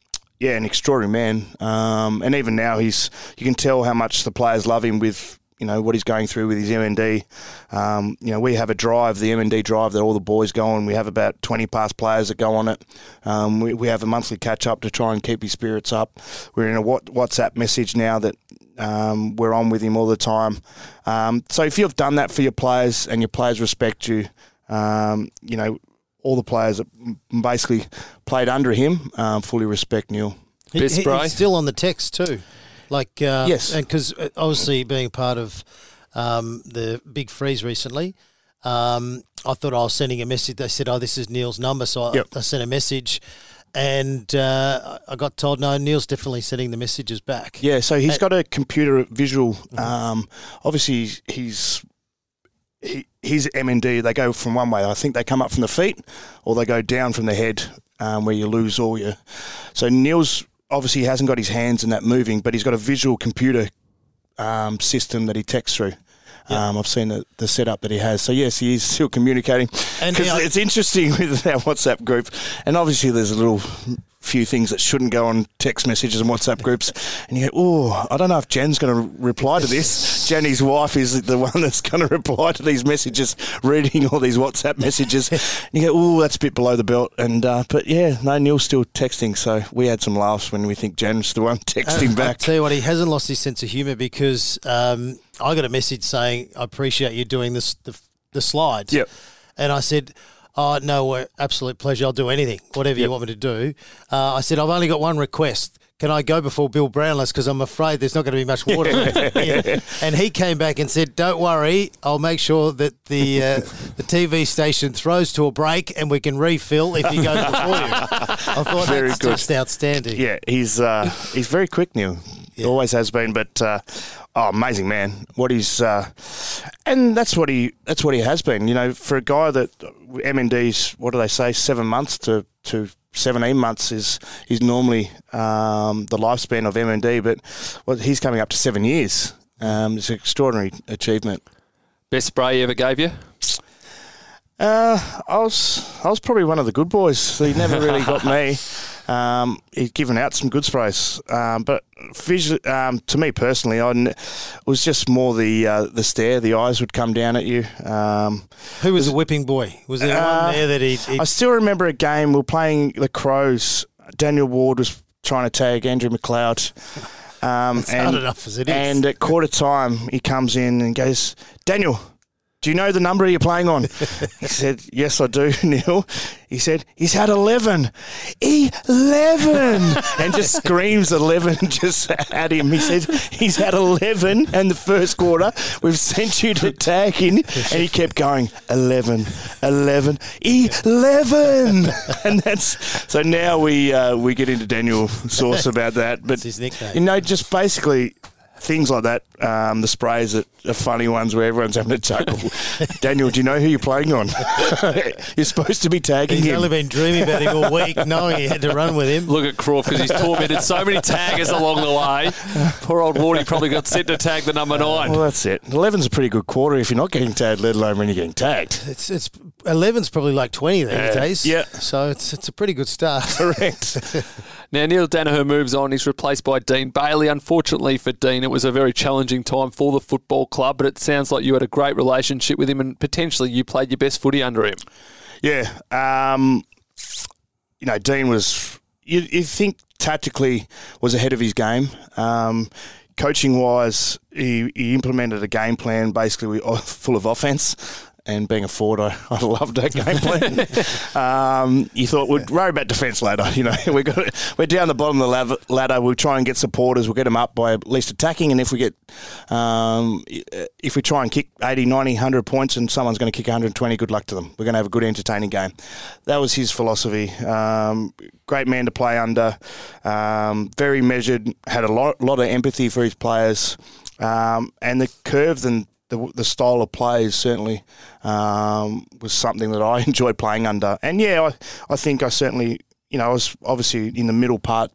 S2: yeah, an extraordinary man. Um, and even now, he's you can tell how much the players love him with you know what he's going through with his MND. Um, you know, we have a drive, the MND drive that all the boys go on. We have about 20 past players that go on it. Um, we, we have a monthly catch up to try and keep his spirits up. We're in a WhatsApp message now that um, we're on with him all the time. Um, so if you've done that for your players and your players respect you, um, you know, all the players that basically played under him um, fully respect Neale.
S3: He, he, he's still on the text too. Like uh,
S2: yes,
S3: and because uh, obviously being part of um, the big freeze recently, um, I thought I was sending a message. They said, "Oh, this is Neale's number," so yep. I, I, sent a message. And uh, I got told, no, Neale's definitely sending the messages back.
S2: Yeah, so he's got a computer visual. Mm-hmm. Um, obviously, he's he, his MND. They go from one way. I think they come up from the feet, or they go down from the head, um, where you lose all your. So Neale's obviously hasn't got his hands in that moving, but he's got a visual computer um, system that he texts through. Yep. Um, I've seen the, the setup that he has. So yes, he is still communicating. And it's interesting with our WhatsApp group, and obviously there's a little few things that shouldn't go on text messages and WhatsApp groups. And you go, oh, I don't know if Jen's going to reply to this. Jenny's wife is the one that's going to reply to these messages, reading all these WhatsApp messages. And you go, oh, that's a bit below the belt. And uh, but yeah, no, Neale's still texting. So we had some laughs when we think Jen's the one texting uh, back.
S3: I tell you what, he hasn't lost his sense of humour because um, I got a message saying, I appreciate you doing this the, the slides.
S2: Yep.
S3: And I said, Oh, no, absolute pleasure. I'll do anything, whatever yep. you want me to do. Uh, I said, I've only got one request. Can I go before Bill Brownless? Because I'm afraid there's not going to be much water left. And he came back and said, Don't worry, I'll make sure that the uh, the TV station throws to a break and we can refill if he goes before you. I thought very that's good. just outstanding.
S2: Yeah, he's uh, he's very quick now. Yeah. Always has been, but uh, oh, amazing man! What he's uh, and that's what he that's what he has been. You know, for a guy that MND's what do they say seven months to to 17 months is is normally um, the lifespan of MND, but well, he's coming up to seven years. Um, it's an extraordinary achievement.
S1: Best spray he ever gave you?
S2: Uh, I was I was probably one of the good boys. So he never really got me. Um, he's given out some good sprays, um, but visually, um, to me personally, I it was just more the uh, the stare. The eyes would come down at you. Um,
S3: Who was the whipping boy? Was there uh, one there that he?
S2: I still remember a game. We were playing the Crows. Daniel Ward was trying to tag Andrew McLeod.
S3: Um, it's and, hard enough as it is.
S2: And at quarter time, he comes in and goes, Daniel, do you know the number you're playing on? he said, Yes, I do, Neale. He said, He's had 11. 11! and just screams 11 just at him. He said, He's had 11 and the first quarter. We've sent you to tag in. And he kept going, 11, 11, 11. and that's so now we uh, we get into Daniel Source about that. But,
S3: his nickname.
S2: you know, just basically things like that. Um, the sprays that are funny ones where everyone's having a chuckle. Daniel, do you know who you're playing on? you're supposed to be tagging
S3: He's
S2: him.
S3: He's only been dreaming about him all week, knowing he had to run with him.
S1: Look at Crawf because he's tormented so many taggers along the way. Poor old Wardy probably got sent to tag the number nine.
S2: Well, that's it. 11's a pretty good quarter if you're not getting tagged, let alone when you're getting tagged.
S3: It's it's 11's probably like 20 these uh, days.
S2: Yeah.
S3: So it's it's a pretty good start.
S2: Correct.
S1: now Neale Daniher moves on. He's replaced by Dean Bailey. Unfortunately for Dean, it was a very challenging time for the football club, but it sounds like you had a great relationship with him and potentially you played your best footy under him.
S2: Yeah. Um, you know, Dean was, you, you think tactically was ahead of his game. Um, coaching wise, he, he implemented a game plan basically full of offense and being a forward, I, I loved that game plan. um, you thought we'd worry about defence later. You know, we got we're down the bottom of the ladder. We'll try and get supporters. We'll get them up by at least attacking. And if we get, um, if we try and kick 80, 90, 100 points, and someone's going to kick 120, good luck to them. We're going to have a good, entertaining game. That was his philosophy. Um, great man to play under. Um, very measured. Had a lot, lot of empathy for his players. Um, and the curve and the, the style of play is certainly um, was something that I enjoyed playing under. And yeah, I, I think I certainly, you know, I was obviously in the middle part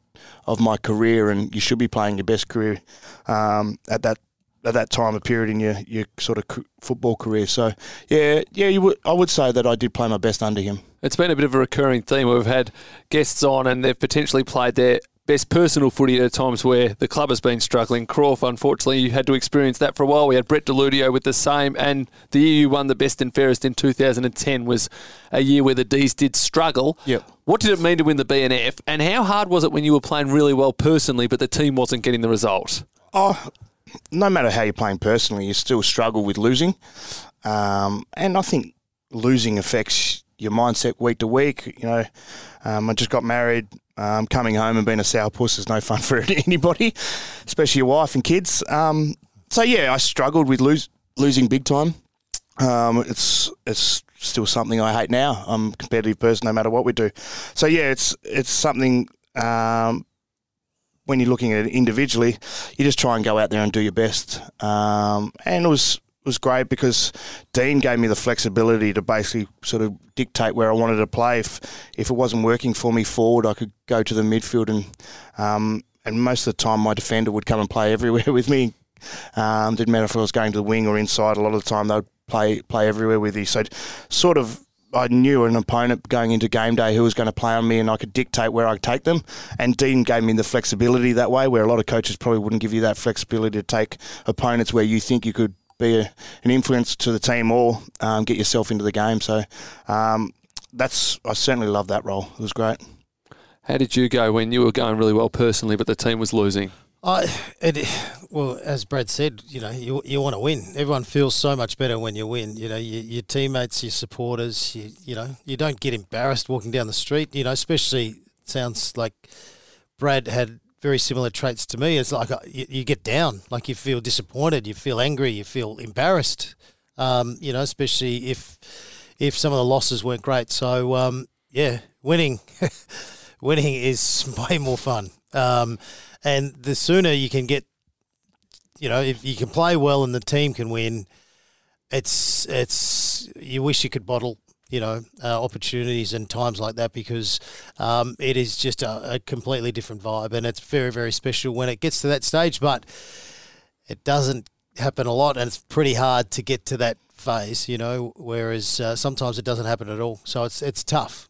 S2: of my career, and you should be playing your best career um, at that at that time of period in your, your sort of football career. So yeah, yeah, you would, I would say that I did play my best under him.
S1: It's been a bit of a recurring theme. We've had guests on, and they've potentially played their best personal footy at times where the club has been struggling. Crawf, unfortunately, you had to experience that for a while. We had Brett Deledio with the same, and the year you won the best and fairest in 2010 was a year where the D's did struggle.
S2: Yep.
S1: What did it mean to win the BNF, and how hard was it when you were playing really well personally, but the team wasn't getting the result?
S2: Oh, no matter how you're playing personally, you still struggle with losing, um, and I think losing affects your mindset week to week. You know, um, I just got married. Um, coming home and being a sourpuss is no fun for anybody, especially your wife and kids. Um, so yeah, I struggled with lose, losing big time. Um, it's it's still something I hate now. I'm a competitive person, no matter what we do. So yeah, it's it's something. Um, when you're looking at it individually, you just try and go out there and do your best. Um, and it was was great because Dean gave me the flexibility to basically sort of dictate where I wanted to play. If if it wasn't working for me forward, I could go to the midfield and um, and most of the time my defender would come and play everywhere with me. Um, didn't matter if I was going to the wing or inside. A lot of the time they'd play play everywhere with you. So sort of I knew an opponent going into game day who was going to play on me, and I could dictate where I'd take them. And Dean gave me the flexibility that way, where a lot of coaches probably wouldn't give you that flexibility to take opponents where you think you could be a, an influence to the team or um, get yourself into the game. So um, that's I certainly love that role. It was great.
S1: How did you go when you were going really well personally, but the team was losing?
S3: I, it, well, as Brad said, you know, you, you want to win. Everyone feels so much better when you win. You know, your, your teammates, your supporters, you, you know, you don't get embarrassed walking down the street. You know, especially sounds like Brad had very similar traits to me. It's like uh, you, you, get down, like you feel disappointed, you feel angry, you feel embarrassed. Um, you know, especially if if some of the losses weren't great. So um, yeah, winning, winning is way more fun. Um, and the sooner you can get, you know, if you can play well and the team can win, it's it's you wish you could bottle you know, uh, opportunities and times like that because um, it is just a, a, completely different vibe and it's very, very special when it gets to that stage. But it doesn't happen a lot and it's pretty hard to get to that phase, you know, whereas uh, sometimes it doesn't happen at all. So it's, it's tough.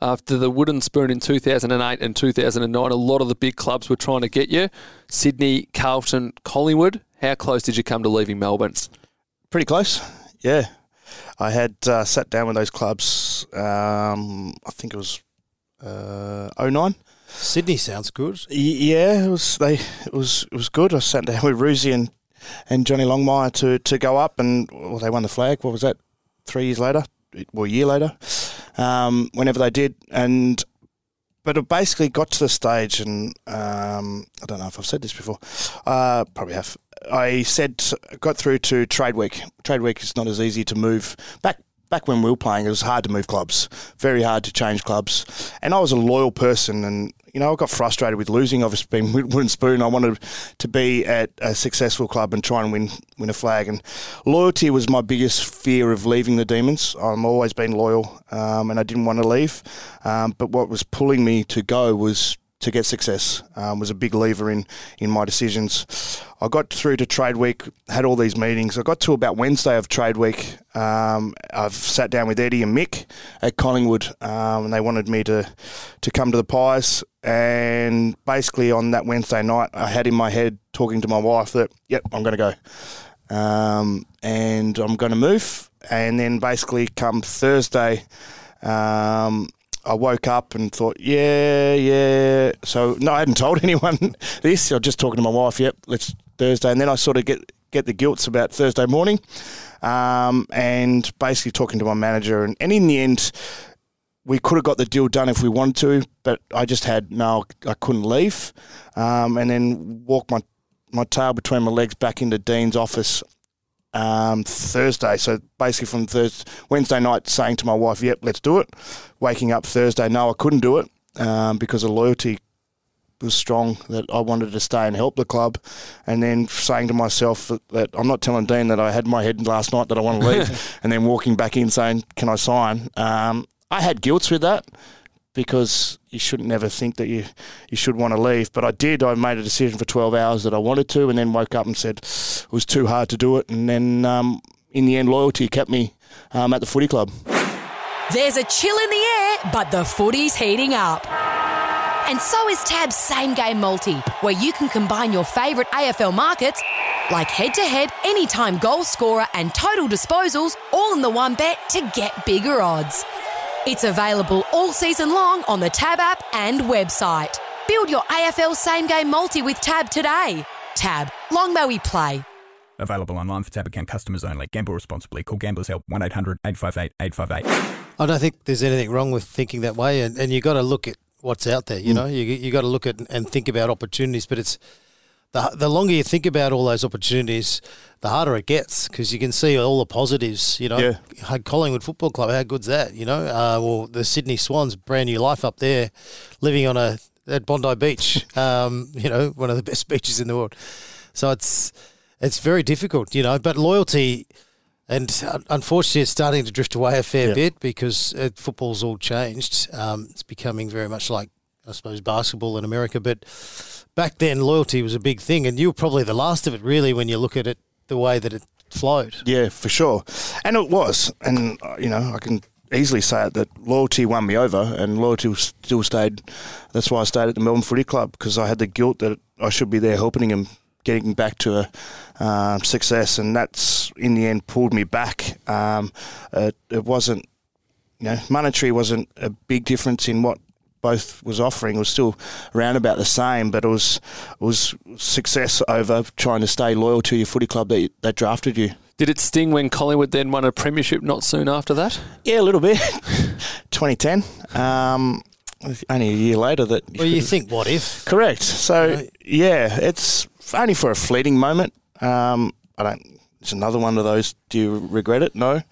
S1: After the wooden spoon in 2008 and 2009, a lot of the big clubs were trying to get you. Sydney, Carlton, Collingwood. How close did you come to leaving Melbourne?
S2: Pretty close, yeah. I had uh, sat down with those clubs. Um, I think it was uh, 09.
S3: Sydney sounds good.
S2: Y- yeah, it was. They it was it was good. I sat down with Roosy and, and Johnny Longmire to, to go up, and well, they won the flag. What was that? Three years later, well, a year later, um, whenever they did, and but it basically got to the stage, and um, I don't know if I've said this before. Uh, probably have. I said got through to trade week. Trade week is not as easy to move. Back back when we were playing, it was hard to move clubs, very hard to change clubs. And I was a loyal person, and you know, I got frustrated with losing. Obviously, being wooden spoon, I wanted to be at a successful club and try and win win a flag. And loyalty was my biggest fear of leaving the Demons. I'm always been loyal, um, and I didn't want to leave. Um, but what was pulling me to go was to get success um, was a big lever in in my decisions. I got through to trade week, had all these meetings. I got to about Wednesday of trade week. Um, I've sat down with Eddie and Mick at Collingwood, um, and they wanted me to to come to the Pies. And basically on that Wednesday night, I had in my head talking to my wife that, yep, I'm going to go, um, and I'm going to move. And then basically come Thursday Um, I woke up and thought, yeah, yeah. So no, I hadn't told anyone this. I was just talking to my wife. Yep, let's Thursday, and then I sort of get get the guilts about Thursday morning, um, and basically talking to my manager, and, and in the end, we could have got the deal done if we wanted to, but I just had no, I couldn't leave, um, and then walk my my tail between my legs back into Dean's office um, Thursday. So basically from Thursday, Wednesday night, saying to my wife, "Yep, let's do it." Waking up Thursday, no, I couldn't do it um, because of loyalty was strong that I wanted to stay and help the club, and then saying to myself that, that I'm not telling Dean that I had my head last night that I want to leave, and then walking back in saying, "Can I sign?" Um, I had guilt with that because you shouldn't never think that you, you should want to leave. But I did. I made a decision for 12 hours that I wanted to, and then woke up and said it was too hard to do it. And then um, in the end, loyalty kept me um, at the footy club.
S4: There's a chill in the air, but the footy's heating up. And so is TAB's same game multi, where you can combine your favourite AFL markets like head to head, anytime goal scorer, and total disposals all in the one bet to get bigger odds. It's available all season long on the TAB app and website. Build your AFL same game multi with TAB today. TAB, long may we play.
S5: Available online for TAB account customers only. Gamble responsibly. Call Gamblers Help 1 800 858 858.
S3: I don't think there's anything wrong with thinking that way, and, and you got to look at what's out there. You hmm. know, you you got to look at and think about opportunities, but it's the the longer you think about all those opportunities, the harder it gets because you can see all the positives. You know,
S2: Yeah.
S3: Collingwood Football Club, how good's that? You know, uh, well, the Sydney Swans, brand new life up there, living on a at Bondi Beach. Um, you know, one of the best beaches in the world. So it's it's very difficult. You know, but loyalty. And unfortunately, it's starting to drift away a fair
S2: Yeah.
S3: bit because uh, football's all changed. Um, it's becoming very much like, I suppose, basketball in America. But back then, loyalty was a big thing, and you were probably the last of it, really, when you look at it the way that it flowed.
S2: Yeah, for sure. And it was. And, uh, you know, I can easily say it that loyalty won me over and loyalty still stayed. That's why I stayed at the Melbourne Footy Club because I had the guilt that I should be there helping him getting him back to a um, success. And that's, in the end, pulled me back. Um, it wasn't, you know, monetary wasn't a big difference in what both was offering. Was still around about the same, but it was it was success over trying to stay loyal to your footy club that, that drafted you.
S1: Did it sting when Collingwood then won a premiership not soon after that?
S2: Yeah, a little bit. 2010. Um, only a year later that.
S3: Well, you think, what if?
S2: Correct. So
S3: Right.
S2: yeah, it's only for a fleeting moment. Um, I don't. It's another one of those. Do you regret it? No.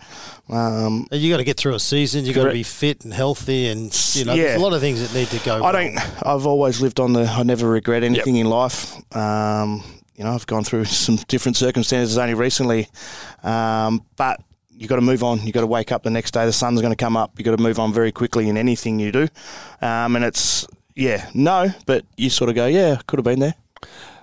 S2: Um,
S3: You got to get through a season. You got to be fit and healthy, and you know,
S2: Yeah.
S3: there's a lot of things that need to go.
S2: I
S3: wrong.
S2: don't. I've always lived on the. I never regret anything in life. Um, you know, I've gone through some different circumstances only recently, um, but you got to move on. You got to wake up the next day. The sun's going to come up. You got to move on very quickly in anything you do, um, and it's yeah, no, but you sort of go, yeah, could have been there.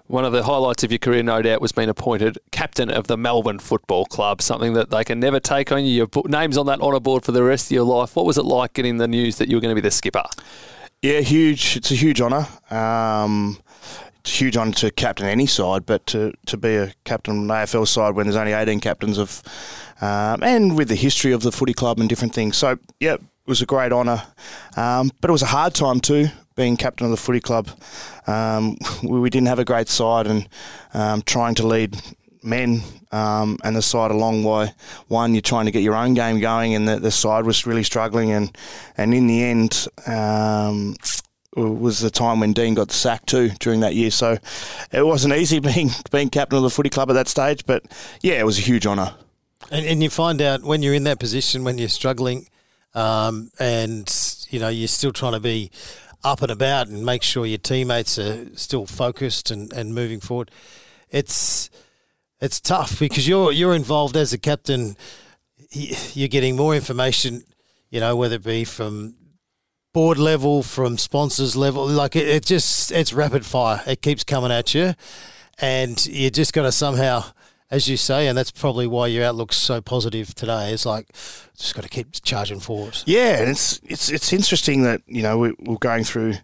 S1: One of the highlights of your career, no doubt, was being appointed captain of the Melbourne Football Club, something that they can never take on you. Your name's on that honour board for the rest of your life. What was it like getting the news that you were going to be the skipper?
S2: Yeah, huge. It's a huge honour. Um, it's huge honour to captain any side, but to, to be a captain of an AFL side when there's only 18 captains of, um, and with the history of the footy club and different things. So, yeah, it was a great honour. Um, but it was a hard time too, being captain of the footy club. Um, we, we didn't have a great side and um, trying to lead men um, and the side along why one you're trying to get your own game going and the, the side was really struggling and and in the end um, was the time when Dean got sacked too during that year so it wasn't easy being being captain of the footy club at that stage but yeah it was a huge honour
S3: And, and you find out when you're in that position, when you're struggling, um, and you know you're still trying to be up and about and make sure your teammates are still focused and, and moving forward. It's it's tough because you're you're involved as a captain. You're getting more information, you know, whether it be from board level, from sponsors level. Like it, it just it's rapid fire. It keeps coming at you, and you just got to somehow, as you say, and that's probably why your outlook's so positive today. It's like just got to keep charging forward.
S2: Yeah, and it's it's it's interesting that you know we, we're going through.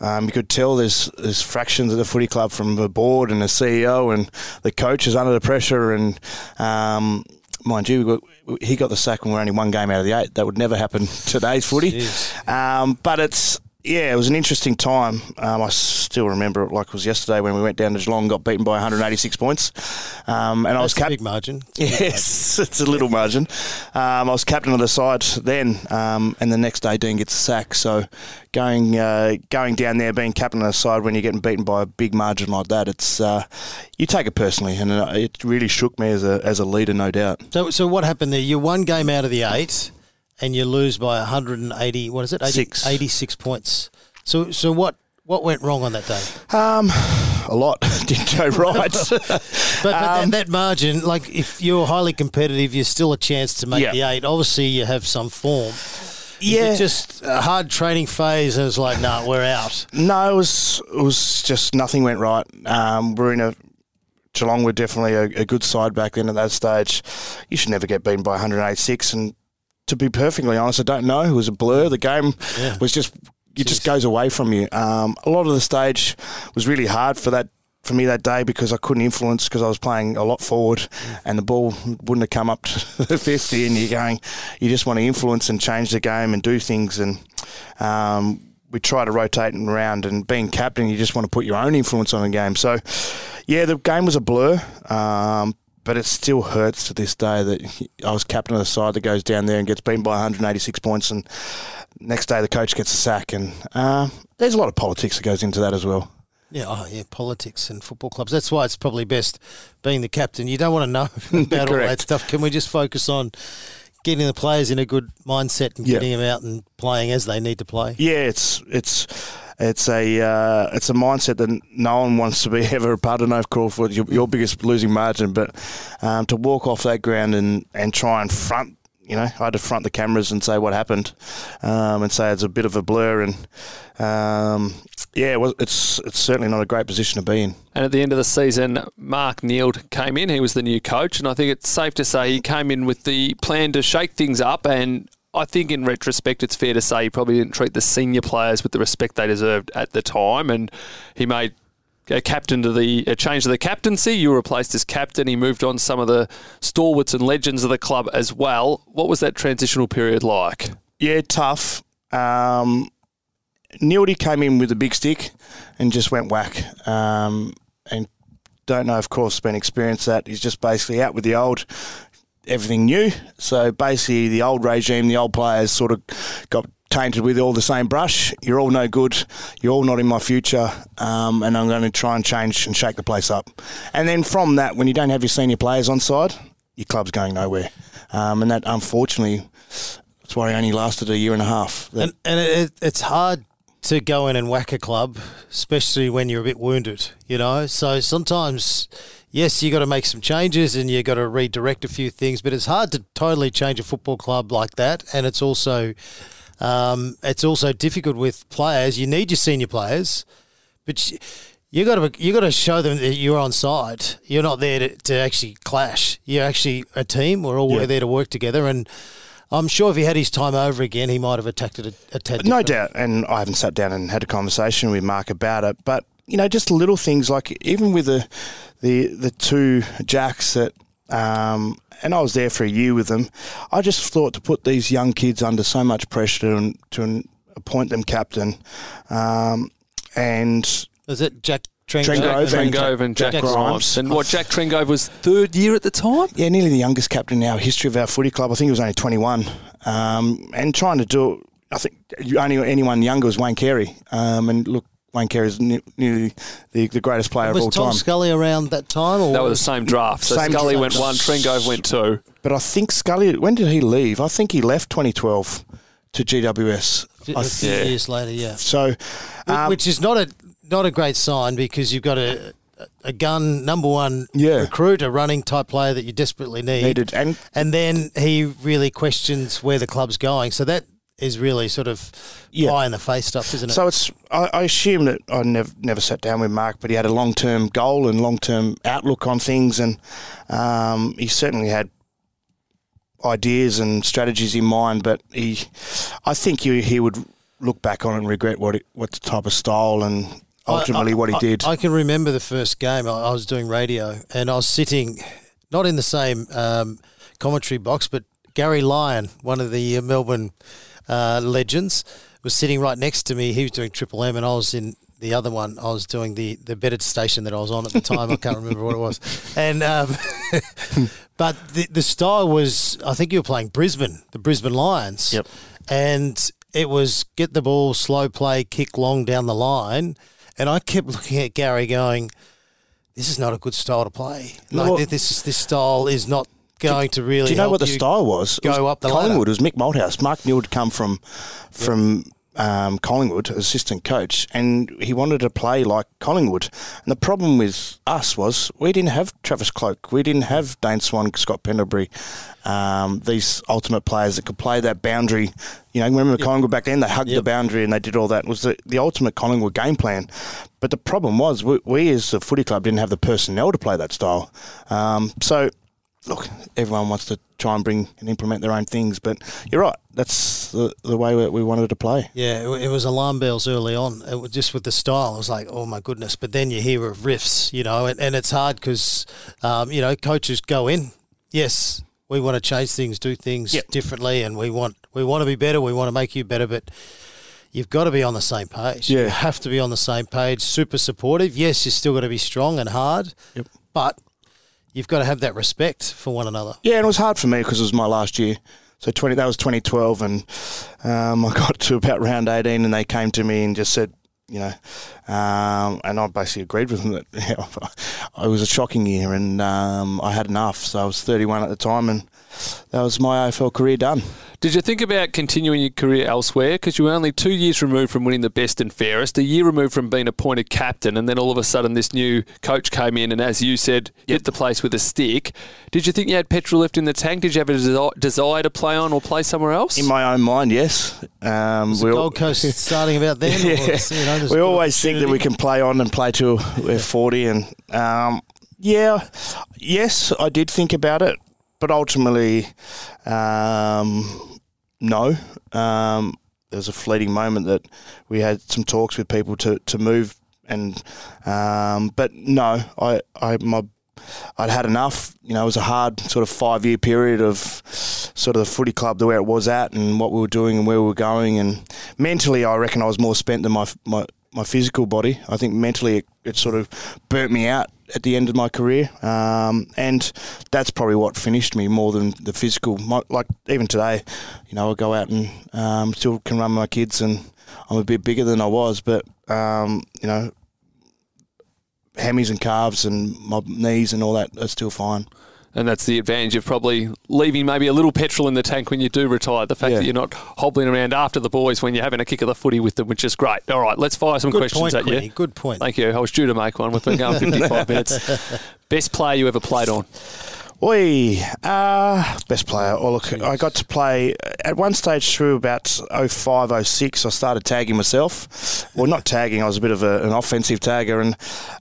S2: Um, you could tell there's there's fractions of the footy club from the board and the CEO and the coach is under the pressure, and um, mind you, we got, he got the sack when we're only one game out of the eight. That would never happen today's footy. Um, but it's yeah, it was an interesting time. Um, I still remember it like it was yesterday when we went down to Geelong, got beaten by 186 points, um, and I was
S3: That's a
S2: cap-
S3: big margin. It's a big
S2: Yes, it's a little margin. Um, I was captain of the side then, um, and the next day Dean gets a sack. So going uh, going down there, being captain of the side when you're getting beaten by a big margin like that, it's uh, you take it personally, and it really shook me as a as a leader, no doubt.
S3: So, so what happened there? You're one game out of the eight, and you lose by 180. What is it? 80,
S2: Six.
S3: 86 points. So, so what? What went wrong on that day?
S2: Um, a lot didn't go right.
S3: But, but
S2: Um,
S3: that, that margin, like if you're highly competitive, you're still a chance to make
S2: Yeah.
S3: the eight. Obviously, you have some form.
S2: yeah,
S3: just a hard training phase, and it's like, nah, we're out.
S2: No, it was it was just nothing went right. Um, we're in a Geelong were definitely a, a good side back then at that stage. You should never get beaten by 186. And to be perfectly honest, I don't know. It was a blur. The game
S3: Yeah.
S2: was just it just goes away from you. Um, a lot of the stage was really hard for that for me that day because I couldn't influence because I was playing a lot forward and the ball wouldn't have come up to the 50 and you're going you just want to influence and change the game and do things and um, we try to rotate and around and being captain you just want to put your own influence on the game so yeah the game was a blur um, but it still hurts to this day that I was captain of the side that goes down there and gets beaten by 186 points and next day the coach gets a sack and uh, there's a lot of politics that goes into that as well
S3: Yeah, oh yeah, politics and football clubs. That's why it's probably best being the captain. You don't want to know about all that stuff. Can we just focus on getting the players in a good mindset and
S2: Yeah.
S3: getting them out and playing as they need to play?
S2: Yeah, it's it's it's a uh, it's a mindset that no one wants to be ever a part of. No, Crawford, your, your biggest losing margin, but um, to walk off that ground and, and try and front, you know, I had to front the cameras and say what happened, um, and say it's a bit of a blur, and um, yeah, it's it's certainly not a great position to be in.
S1: And at the end of the season, Mark Neeld came in. He was the new coach, and I think it's safe to say he came in with the plan to shake things up. And I think, in retrospect, it's fair to say he probably didn't treat the senior players with the respect they deserved at the time. And he made a captain to the a change to the captaincy. You were replaced as captain. He moved on some of the stalwarts and legends of the club as well. What was that transitional period like?
S2: Yeah, tough. Um, Neeldy came in with a big stick and just went whack. Um, and don't know, of course, been experienced that. He's just basically out with the old, everything new. So basically, the old regime, the old players sort of got tainted with all the same brush. You're all no good. You're all not in my future. Um, and I'm going to try and change and shake the place up. And then from that, when you don't have your senior players on side, your club's going nowhere. Um, and that, unfortunately, that's why he only lasted a year and a half. That-
S3: And, and it, it's hard to go in and whack a club, especially when you're a bit wounded, you know? So sometimes, yes, you got to make some changes and you got to redirect a few things, but it's hard to totally change a football club like that. And it's also, um, it's also difficult with players. You need your senior players, but you, you got to you got to show them that you're on side. You're not there to, to actually clash. You're actually a team. We're all
S2: Yeah.
S3: there to work together. And I'm sure if he had his time over again, he might have attacked it a, a tad.
S2: No
S3: different.
S2: doubt, and I haven't sat down and had a conversation with Mark about it, but you know, just little things like even with the the the two jacks that, um, and I was there for a year with them. I just thought to put these young kids under so much pressure to to appoint them captain, um, and
S3: Is it Jack Trengove?
S2: Trengove
S1: Jack
S2: and
S1: Jack,
S3: Jack
S1: Grimes.
S2: Grimes.
S1: And what, Jack Trengove was third year at the time?
S2: yeah, nearly the youngest captain in our history of our footy club. I think he was only 21. Um, and trying to do it, I think only anyone younger was Wayne Carey. Um, and look, Wayne Carey is nearly the, the greatest player
S3: Was
S2: of all
S3: Tom
S2: time.
S3: Scully around that time? Or
S1: They were the same draft. So
S2: Same
S1: Scully
S2: draft.
S1: went one, Trengove went two.
S2: but I think Scully, when did he leave? I think he left 2012 to GWS.
S3: A few
S1: Yeah.
S3: years later, yeah.
S2: so, um,
S3: Which is not a not a great sign because you've got a a gun number one
S2: Yeah.
S3: recruit, a running type player that you desperately need.
S2: needed. And
S3: And then he really questions where the club's going. So that is really sort of
S2: Yeah.
S3: pie in the face stuff, isn't it?
S2: So it's I, I assume that I never never sat down with Mark, but he had a long term goal and long term outlook on things, and um, he certainly had ideas and strategies in mind. But he, I think he, he would look back on it and regret what it, what the type of style and ultimately
S3: I-
S2: what he
S3: I-
S2: did.
S3: I can remember the first game. I, I was doing radio and I was sitting not in the same um, commentary box, but Gary Lyon, one of the Melbourne uh, legends, was sitting right next to me. He was doing Triple M, and I was in the other one. I was doing the the bedded station that I was on at the time. I can't remember what it was, and um, but the the style was. I think you were playing Brisbane, the Brisbane Lions.
S2: Yep.
S3: and it was get the ball, slow play, kick long down the line, and I kept looking at Gary going. This is not a good style to play. Like
S2: Well-
S3: this is this style is not going to really.
S2: Do you know what the style was?
S3: Go
S2: was
S3: up the
S2: Collingwood.
S3: ladder.
S2: It was Mick Malthouse. Mark Neeld had come from from um, Collingwood, assistant coach, and he wanted to play like Collingwood. And the problem with us was we didn't have Travis Cloke, we didn't have Dane Swan, Scott Pendlebury, um, these ultimate players that could play that boundary. You know, remember Collingwood back then? They hugged the boundary and they did all that. It was the, the ultimate Collingwood game plan. But the problem was we, we as a footy club didn't have the personnel to play that style. Um, so look, everyone wants to try and bring and implement their own things, but you're right. That's the, the way we, wanted to play.
S3: Yeah, it, it was alarm bells early on. It was just with the style. I was like, oh my goodness. But then you hear of riffs, you know, and, and it's hard because, um, you know, coaches go in. Yes, we want to change things, do things
S2: Yep.
S3: differently, and we want we want to be better. We want to make you better, but. You've got to be on the same page.
S2: Yeah.
S3: You have to be on the same page. Super supportive. Yes, you're still got to be strong and hard,
S2: Yep.
S3: but you've got to have that respect for one another.
S2: Yeah, and it was hard for me because it was my last year. So twenty that was 2012, and um, I got to about round 18, and they came to me and just said, you know, um, and I basically agreed with them that you know, it was a shocking year, and um, I had enough. So I was 31 at the time, and that was my AFL career done.
S1: Did you think about continuing your career elsewhere? Because you were only two years removed from winning the best and fairest, a year removed from being appointed captain, and then all of a sudden this new coach came in and, as you said, hit the place with a stick. Did you think you had petrol left in the tank? Did you have a desi- desire to play on or play somewhere else?
S2: In my own mind, yes. Um,
S3: Was
S2: we
S3: the
S2: all-
S3: Gold Coast starting about then? or
S2: Yeah.
S3: was, you know,
S2: we always think that we can play on and play till we're 40 and um, yeah yes i did think about it but ultimately um, no um, there was a fleeting moment that we had some talks with people to, to move and um, but no I, I my I'd had enough. You know, it was a hard sort of five year period of sort of the footy club, the where it was at, and what we were doing and where we were going. And mentally, I reckon I was more spent than my my, my physical body. I think mentally, it, it sort of burnt me out at the end of my career, um, and that's probably what finished me more than the physical. My, like even today, you know, I go out and um, still can run my kids, and I'm a bit bigger than I was, but um, you know, hammies and calves and my knees and all that are still fine.
S1: And that's the advantage of probably leaving maybe a little petrol in the tank when you do retire. The fact
S2: Yeah.
S1: that you're not hobbling around after the boys when you're having a kick of the footy with them, which is great. All right, let's fire some
S3: Good
S1: questions
S3: point,
S1: at
S3: Quinny.
S1: you.
S3: Good point.
S1: Thank you. I was due to make one. We've been going 55 minutes. Best player you ever played on?
S2: Oi, uh, best player. Oh, look, I got to play at one stage through about 05, 06. I started tagging myself. Well, not tagging, I was a bit of a, an offensive tagger, and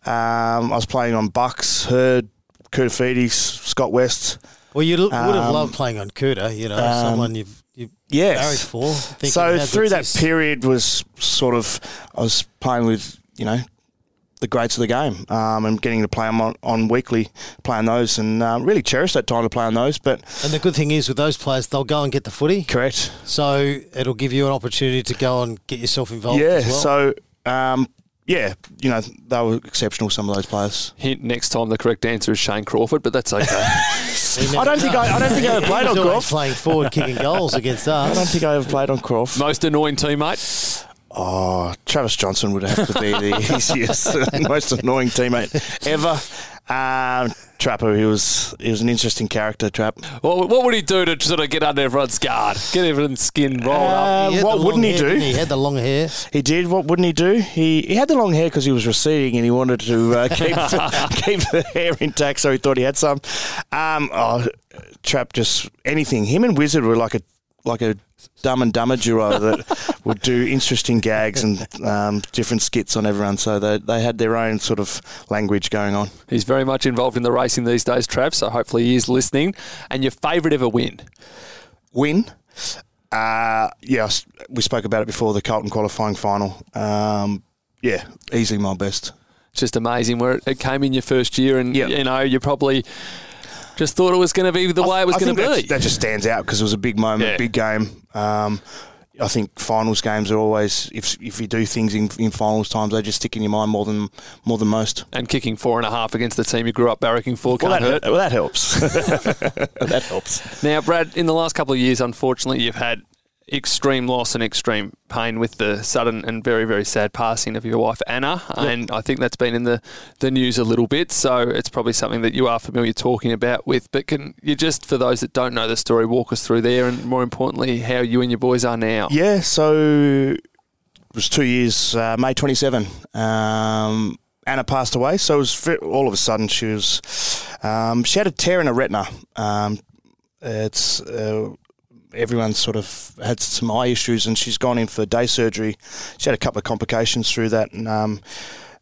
S2: um, I was playing on Bucks, Hird, Koutoufides, Scott West.
S3: Well, you l- would have
S2: Um,
S3: loved playing on Kouta, you know,
S2: um,
S3: someone you've, you've
S2: Yes.
S3: married for.
S2: So through that
S3: this?
S2: period was sort of I was playing with you know the greats of the game um, and getting to play them on, on weekly, playing those, and uh, really cherished that time to play on those. But
S3: And the good thing is with those players, they'll go and get the footy.
S2: correct,
S3: So it'll give you an opportunity to go and get yourself involved
S2: yeah.
S3: as well.
S2: So um, yeah, you know they were exceptional. Some of those players.
S1: Hint next time the correct answer is Shane Crawford, but that's okay.
S2: I don't think. I, I don't think I ever
S3: He
S2: played
S3: was
S2: on
S3: always
S2: Crawf.
S3: playing forward, kicking goals against us.
S2: I don't think I ever played on Crawf.
S1: Most annoying teammate?
S2: Oh, Travis Johnson would have to be the easiest, most annoying teammate ever. Um, Trapper, he was he was an interesting character. Trap.
S1: What, what would he do to sort of get under everyone's guard? Get everyone's skin rolled up?
S2: Uh,
S3: He had
S2: what wouldn't he
S3: hair,
S2: do?
S3: didn't He had the long hair.
S2: He did. What wouldn't he do? He he had the long hair because he was receding and he wanted to uh, keep keep the hair intact, so he thought he had some. Um, oh, Trap just anything. Him and Wizard were like a like a dumb and dumber duo that would do interesting gags and um, different skits on everyone. So they they had their own sort of language going on.
S1: He's very much involved in the racing these days, Trav, so hopefully he is listening. And your favourite ever win?
S2: Win. Uh, yes, we spoke about it before the Carlton qualifying final. Um, yeah, easily my best.
S1: It's just amazing where it, it came in your first year, and
S2: Yep.
S1: you know you're probably Just thought it was going to be the way it was going to be.
S2: That just stands out because it was a big moment,
S1: Yeah.
S2: big game. Um, I think finals games are always if if you do things in, in finals times, they just stick in your mind more than more than most.
S1: and kicking four and a half against the team you grew up barracking for can't hurt.
S2: well, that helps. that helps.
S1: Now, Brad, in the last couple of years, unfortunately, you've had extreme loss and extreme pain with the sudden and very, very sad passing of your wife, Anna. And I think that's been in the, the news a little bit. So it's probably something that you are familiar talking about with. But can you just, for those that don't know the story, walk us through there and more importantly, how you and your boys are now?
S2: Yeah, so it was two years, uh, May 27. Um, Anna passed away, so it was all of a sudden she was, um, she had a tear in her retina. Um, it's uh, everyone's sort of had some eye issues, and she's gone in for day surgery. She had a couple of complications through that, and um,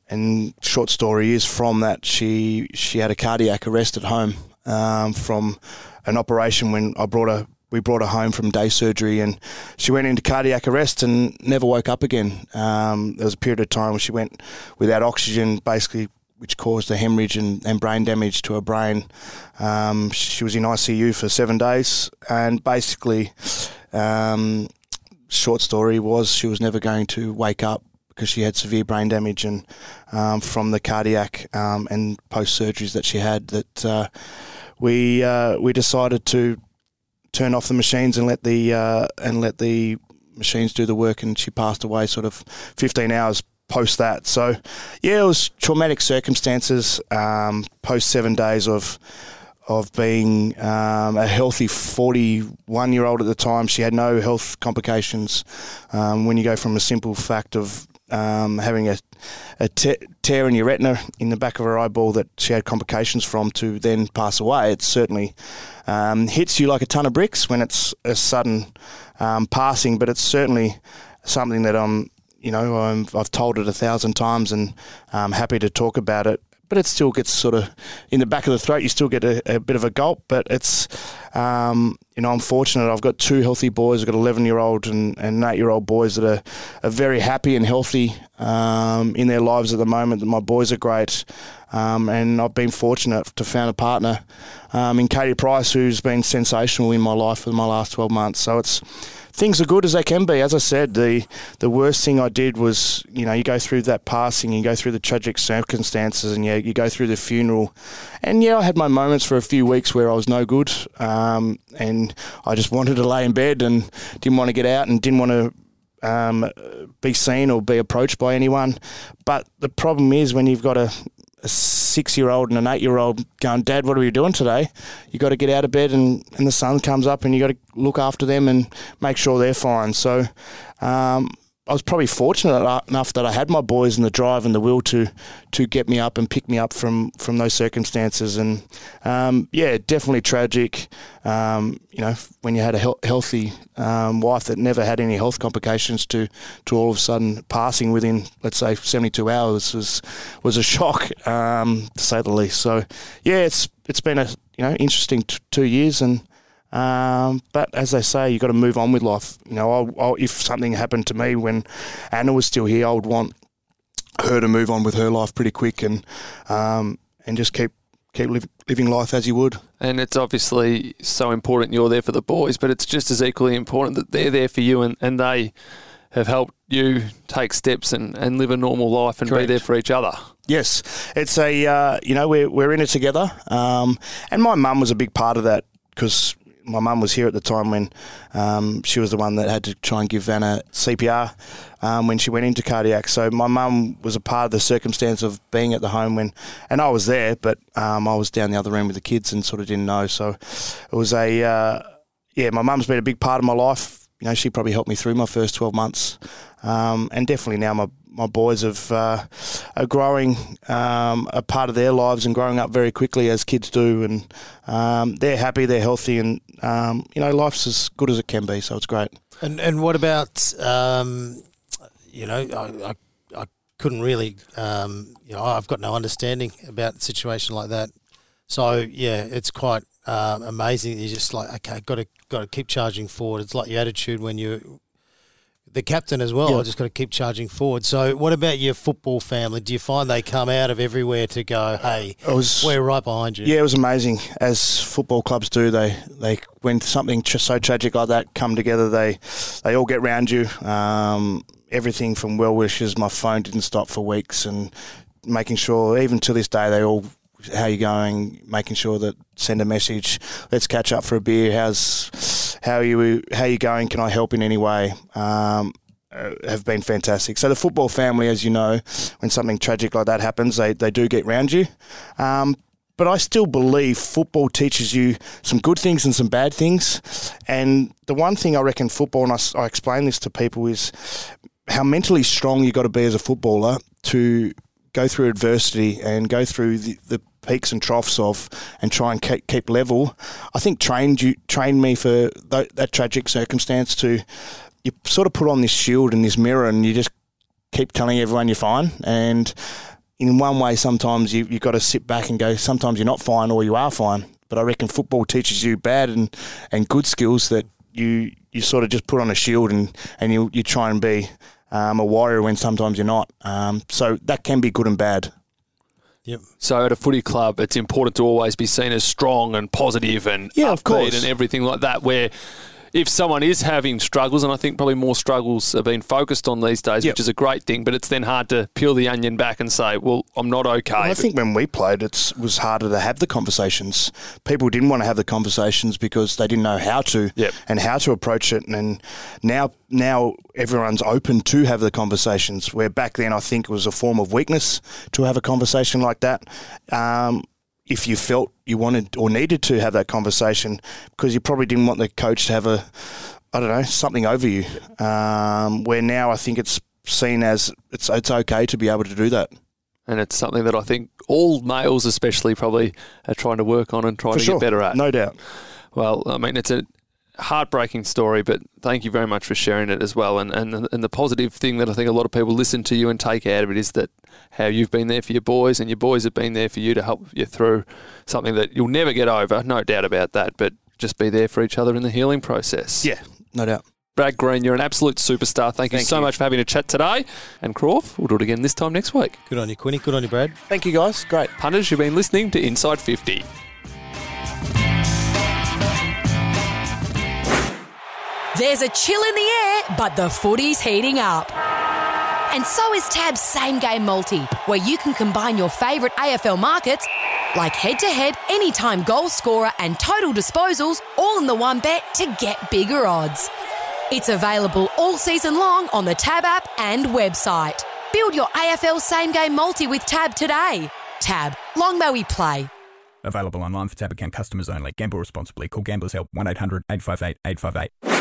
S2: and short story is from that she she had a cardiac arrest at home um, from an operation when I brought her. We brought her home from day surgery, and she went into cardiac arrest and never woke up again. Um, there was a period of time where she went without oxygen, basically, which caused a hemorrhage and, and brain damage to her brain. Um, she was in ICU for seven days, and basically, um, short story was she was never going to wake up because she had severe brain damage and um, from the cardiac um, and post surgeries that she had that uh, we uh, we decided to turn off the machines and let the uh, and let the machines do the work and she passed away sort of 15 hours post that so yeah it was traumatic circumstances um, post seven days of of being um, a healthy 41 year old at the time. She had no health complications. Um, when you go from a simple fact of um, having a, a te- tear in your retina in the back of her eyeball that she had complications from to then pass away, it certainly um, hits you like a ton of bricks when it's a sudden um, passing, but it's certainly something that I'm. You know, I'm, I've told it a thousand times, and I'm happy to talk about it but it still gets sort of in the back of the throat. You still get a, a bit of a gulp, but it's um, you know I'm fortunate. I've got two healthy boys. I've got 11 year old and, and eight year old boys that are, are very happy and healthy um, in their lives at the moment. My boys are great, um, and I've been fortunate to found a partner um, in Katie Price who's been sensational in my life for my last 12 months. So it's things are good as they can be. As I said, the the worst thing I did was, you know, you go through that passing, you go through the tragic circumstances, and yeah, you go through the funeral. And yeah, I had my moments for a few weeks where I was no good, um, and I just wanted to lay in bed and didn't want to get out and didn't want to um, be seen or be approached by anyone. But the problem is when you've got a, a six year old and an eight year old going, Dad, what are we doing today? You got to get out of bed and, and the sun comes up and you got to look after them and make sure they're fine. So um, I was probably fortunate enough that I had my boys and the drive and the will to to get me up and pick me up from from those circumstances. And um, yeah, definitely tragic. Um, you know, when you had a he- healthy um, wife that never had any health complications, to to all of a sudden passing within let's say seventy two hours was was a shock um, to say the least. So yeah, it's it's been a you know interesting t- two years and. Um, but as they say, you've got to move on with life. You know, I'll, I'll, if something happened to me when Anna was still here, I would want her to move on with her life pretty quick and um, and just keep keep live, living life as you would.
S1: And it's obviously so important you're there for the boys, but it's just as equally important that they're there for you and, and they have helped you take steps and, and live a normal life and
S2: Correct.
S1: be there for each other.
S2: Yes, it's a uh, you know we're we're in it together, um, and my mum was a big part of that because my mum was here at the time when um, she was the one that had to try and give Anna CPR um, when she went into cardiac. So my mum was a part of the circumstance of being at the home when, and I was there, but um, I was down the other end with the kids and sort of didn't know. So it was a uh, yeah, my mum's been a big part of my life. You know, she probably helped me through my first twelve months, um, and definitely now my my boys have uh, are growing um, a part of their lives and growing up very quickly as kids do, and um, they're happy, they're healthy, and um, you know life's as good as it can be. So it's great.
S3: And and what about um, you know I, I, couldn't really um, you know I've got no understanding about a situation like that. So yeah, it's quite um, amazing. You're just like okay, got to got to keep charging forward. It's like your attitude when you the captain as well.
S2: Yeah.
S3: I just got to keep charging forward. So, what about your football family? Do you find they come out of everywhere to go, "Hey,
S2: was
S3: we're right behind you"?
S2: Yeah, it was amazing. As football clubs do, they they when something tr- so tragic like that come together, they they all get round you. Um, everything from well wishes. My phone didn't stop for weeks, and making sure even to this day they all how you going, making sure that send a message. Let's catch up for a beer. How's how you how you going? Can I help in any way? Um, uh, have been fantastic. So the football family, as you know, when something tragic like that happens, they, they do get round you. Um, but I still believe football teaches you some good things and some bad things. And the one thing I reckon football, and I explain this to people, is how mentally strong you got to be as a footballer to go through adversity and go through the, the peaks and troughs of and try and keep, keep level. I think trained you trained me for that, that tragic circumstance to you sort of put on this shield and this mirror and you just keep telling everyone you're fine. And in one way sometimes you, you've got to sit back and go sometimes you're not fine or you are fine. But I reckon football teaches you bad and, and good skills that you you sort of just put on a shield and, and you, you try and be um, a warrior when sometimes you're not. Um, so that can be good and bad
S3: Yep.
S1: So at a footy club, it's important to always be seen as strong and positive and
S2: Yeah, of course.
S1: and everything like that. Where if someone is having struggles, and I think probably more struggles are being focused on these days,
S2: Yep.
S1: which is a great thing, but it's then hard to peel the onion back and say, "Well, I'm not okay."
S2: I think when we played, it was harder to have the conversations. People didn't want to have the conversations because they didn't know how to
S1: Yep.
S2: and how to approach it. And now, now everyone's open to have the conversations. Where back then, I think it was a form of weakness to have a conversation like that. Um, if you felt you wanted or needed to have that conversation, because you probably didn't want the coach to have a, I don't know, something over you. Um, where now I think it's seen as it's it's okay to be able to do that.
S1: and it's something that I think all males, especially, probably are trying to work on and trying
S2: For
S1: to
S2: sure,
S1: get better at.
S2: no doubt.
S1: Well, I mean, it's a heartbreaking story, but thank you very much for sharing it as well. And, and and the positive thing that I think a lot of people listen to you and take out of it is that how you've been there for your boys and your boys have been there for you to help you through something that you'll never get over, no doubt about that. But just be there for each other in the healing process.
S2: Yeah, no doubt.
S1: Brad Green, you're an absolute superstar. Thank you
S2: Thank
S1: so
S2: you.
S1: much for having a chat today. And Crawf, we'll do it again this time next week.
S3: Good on you, Quinny. Good on you, Brad.
S2: Thank you, guys. Great.
S1: Punters, you've been listening to Inside 50.
S4: There's a chill in the air, but the footy's heating up. And so is TAB's same game multi, where you can combine your favourite AFL markets, like head to head, anytime goal scorer, and total disposals, all in the one bet to get bigger odds. It's available all season long on the TAB app and website. Build your AFL same game multi with TAB today. TAB, long may we play.
S5: Available online for TAB account customers only. Gamble responsibly. Call Gamblers Help 1 800 858 858.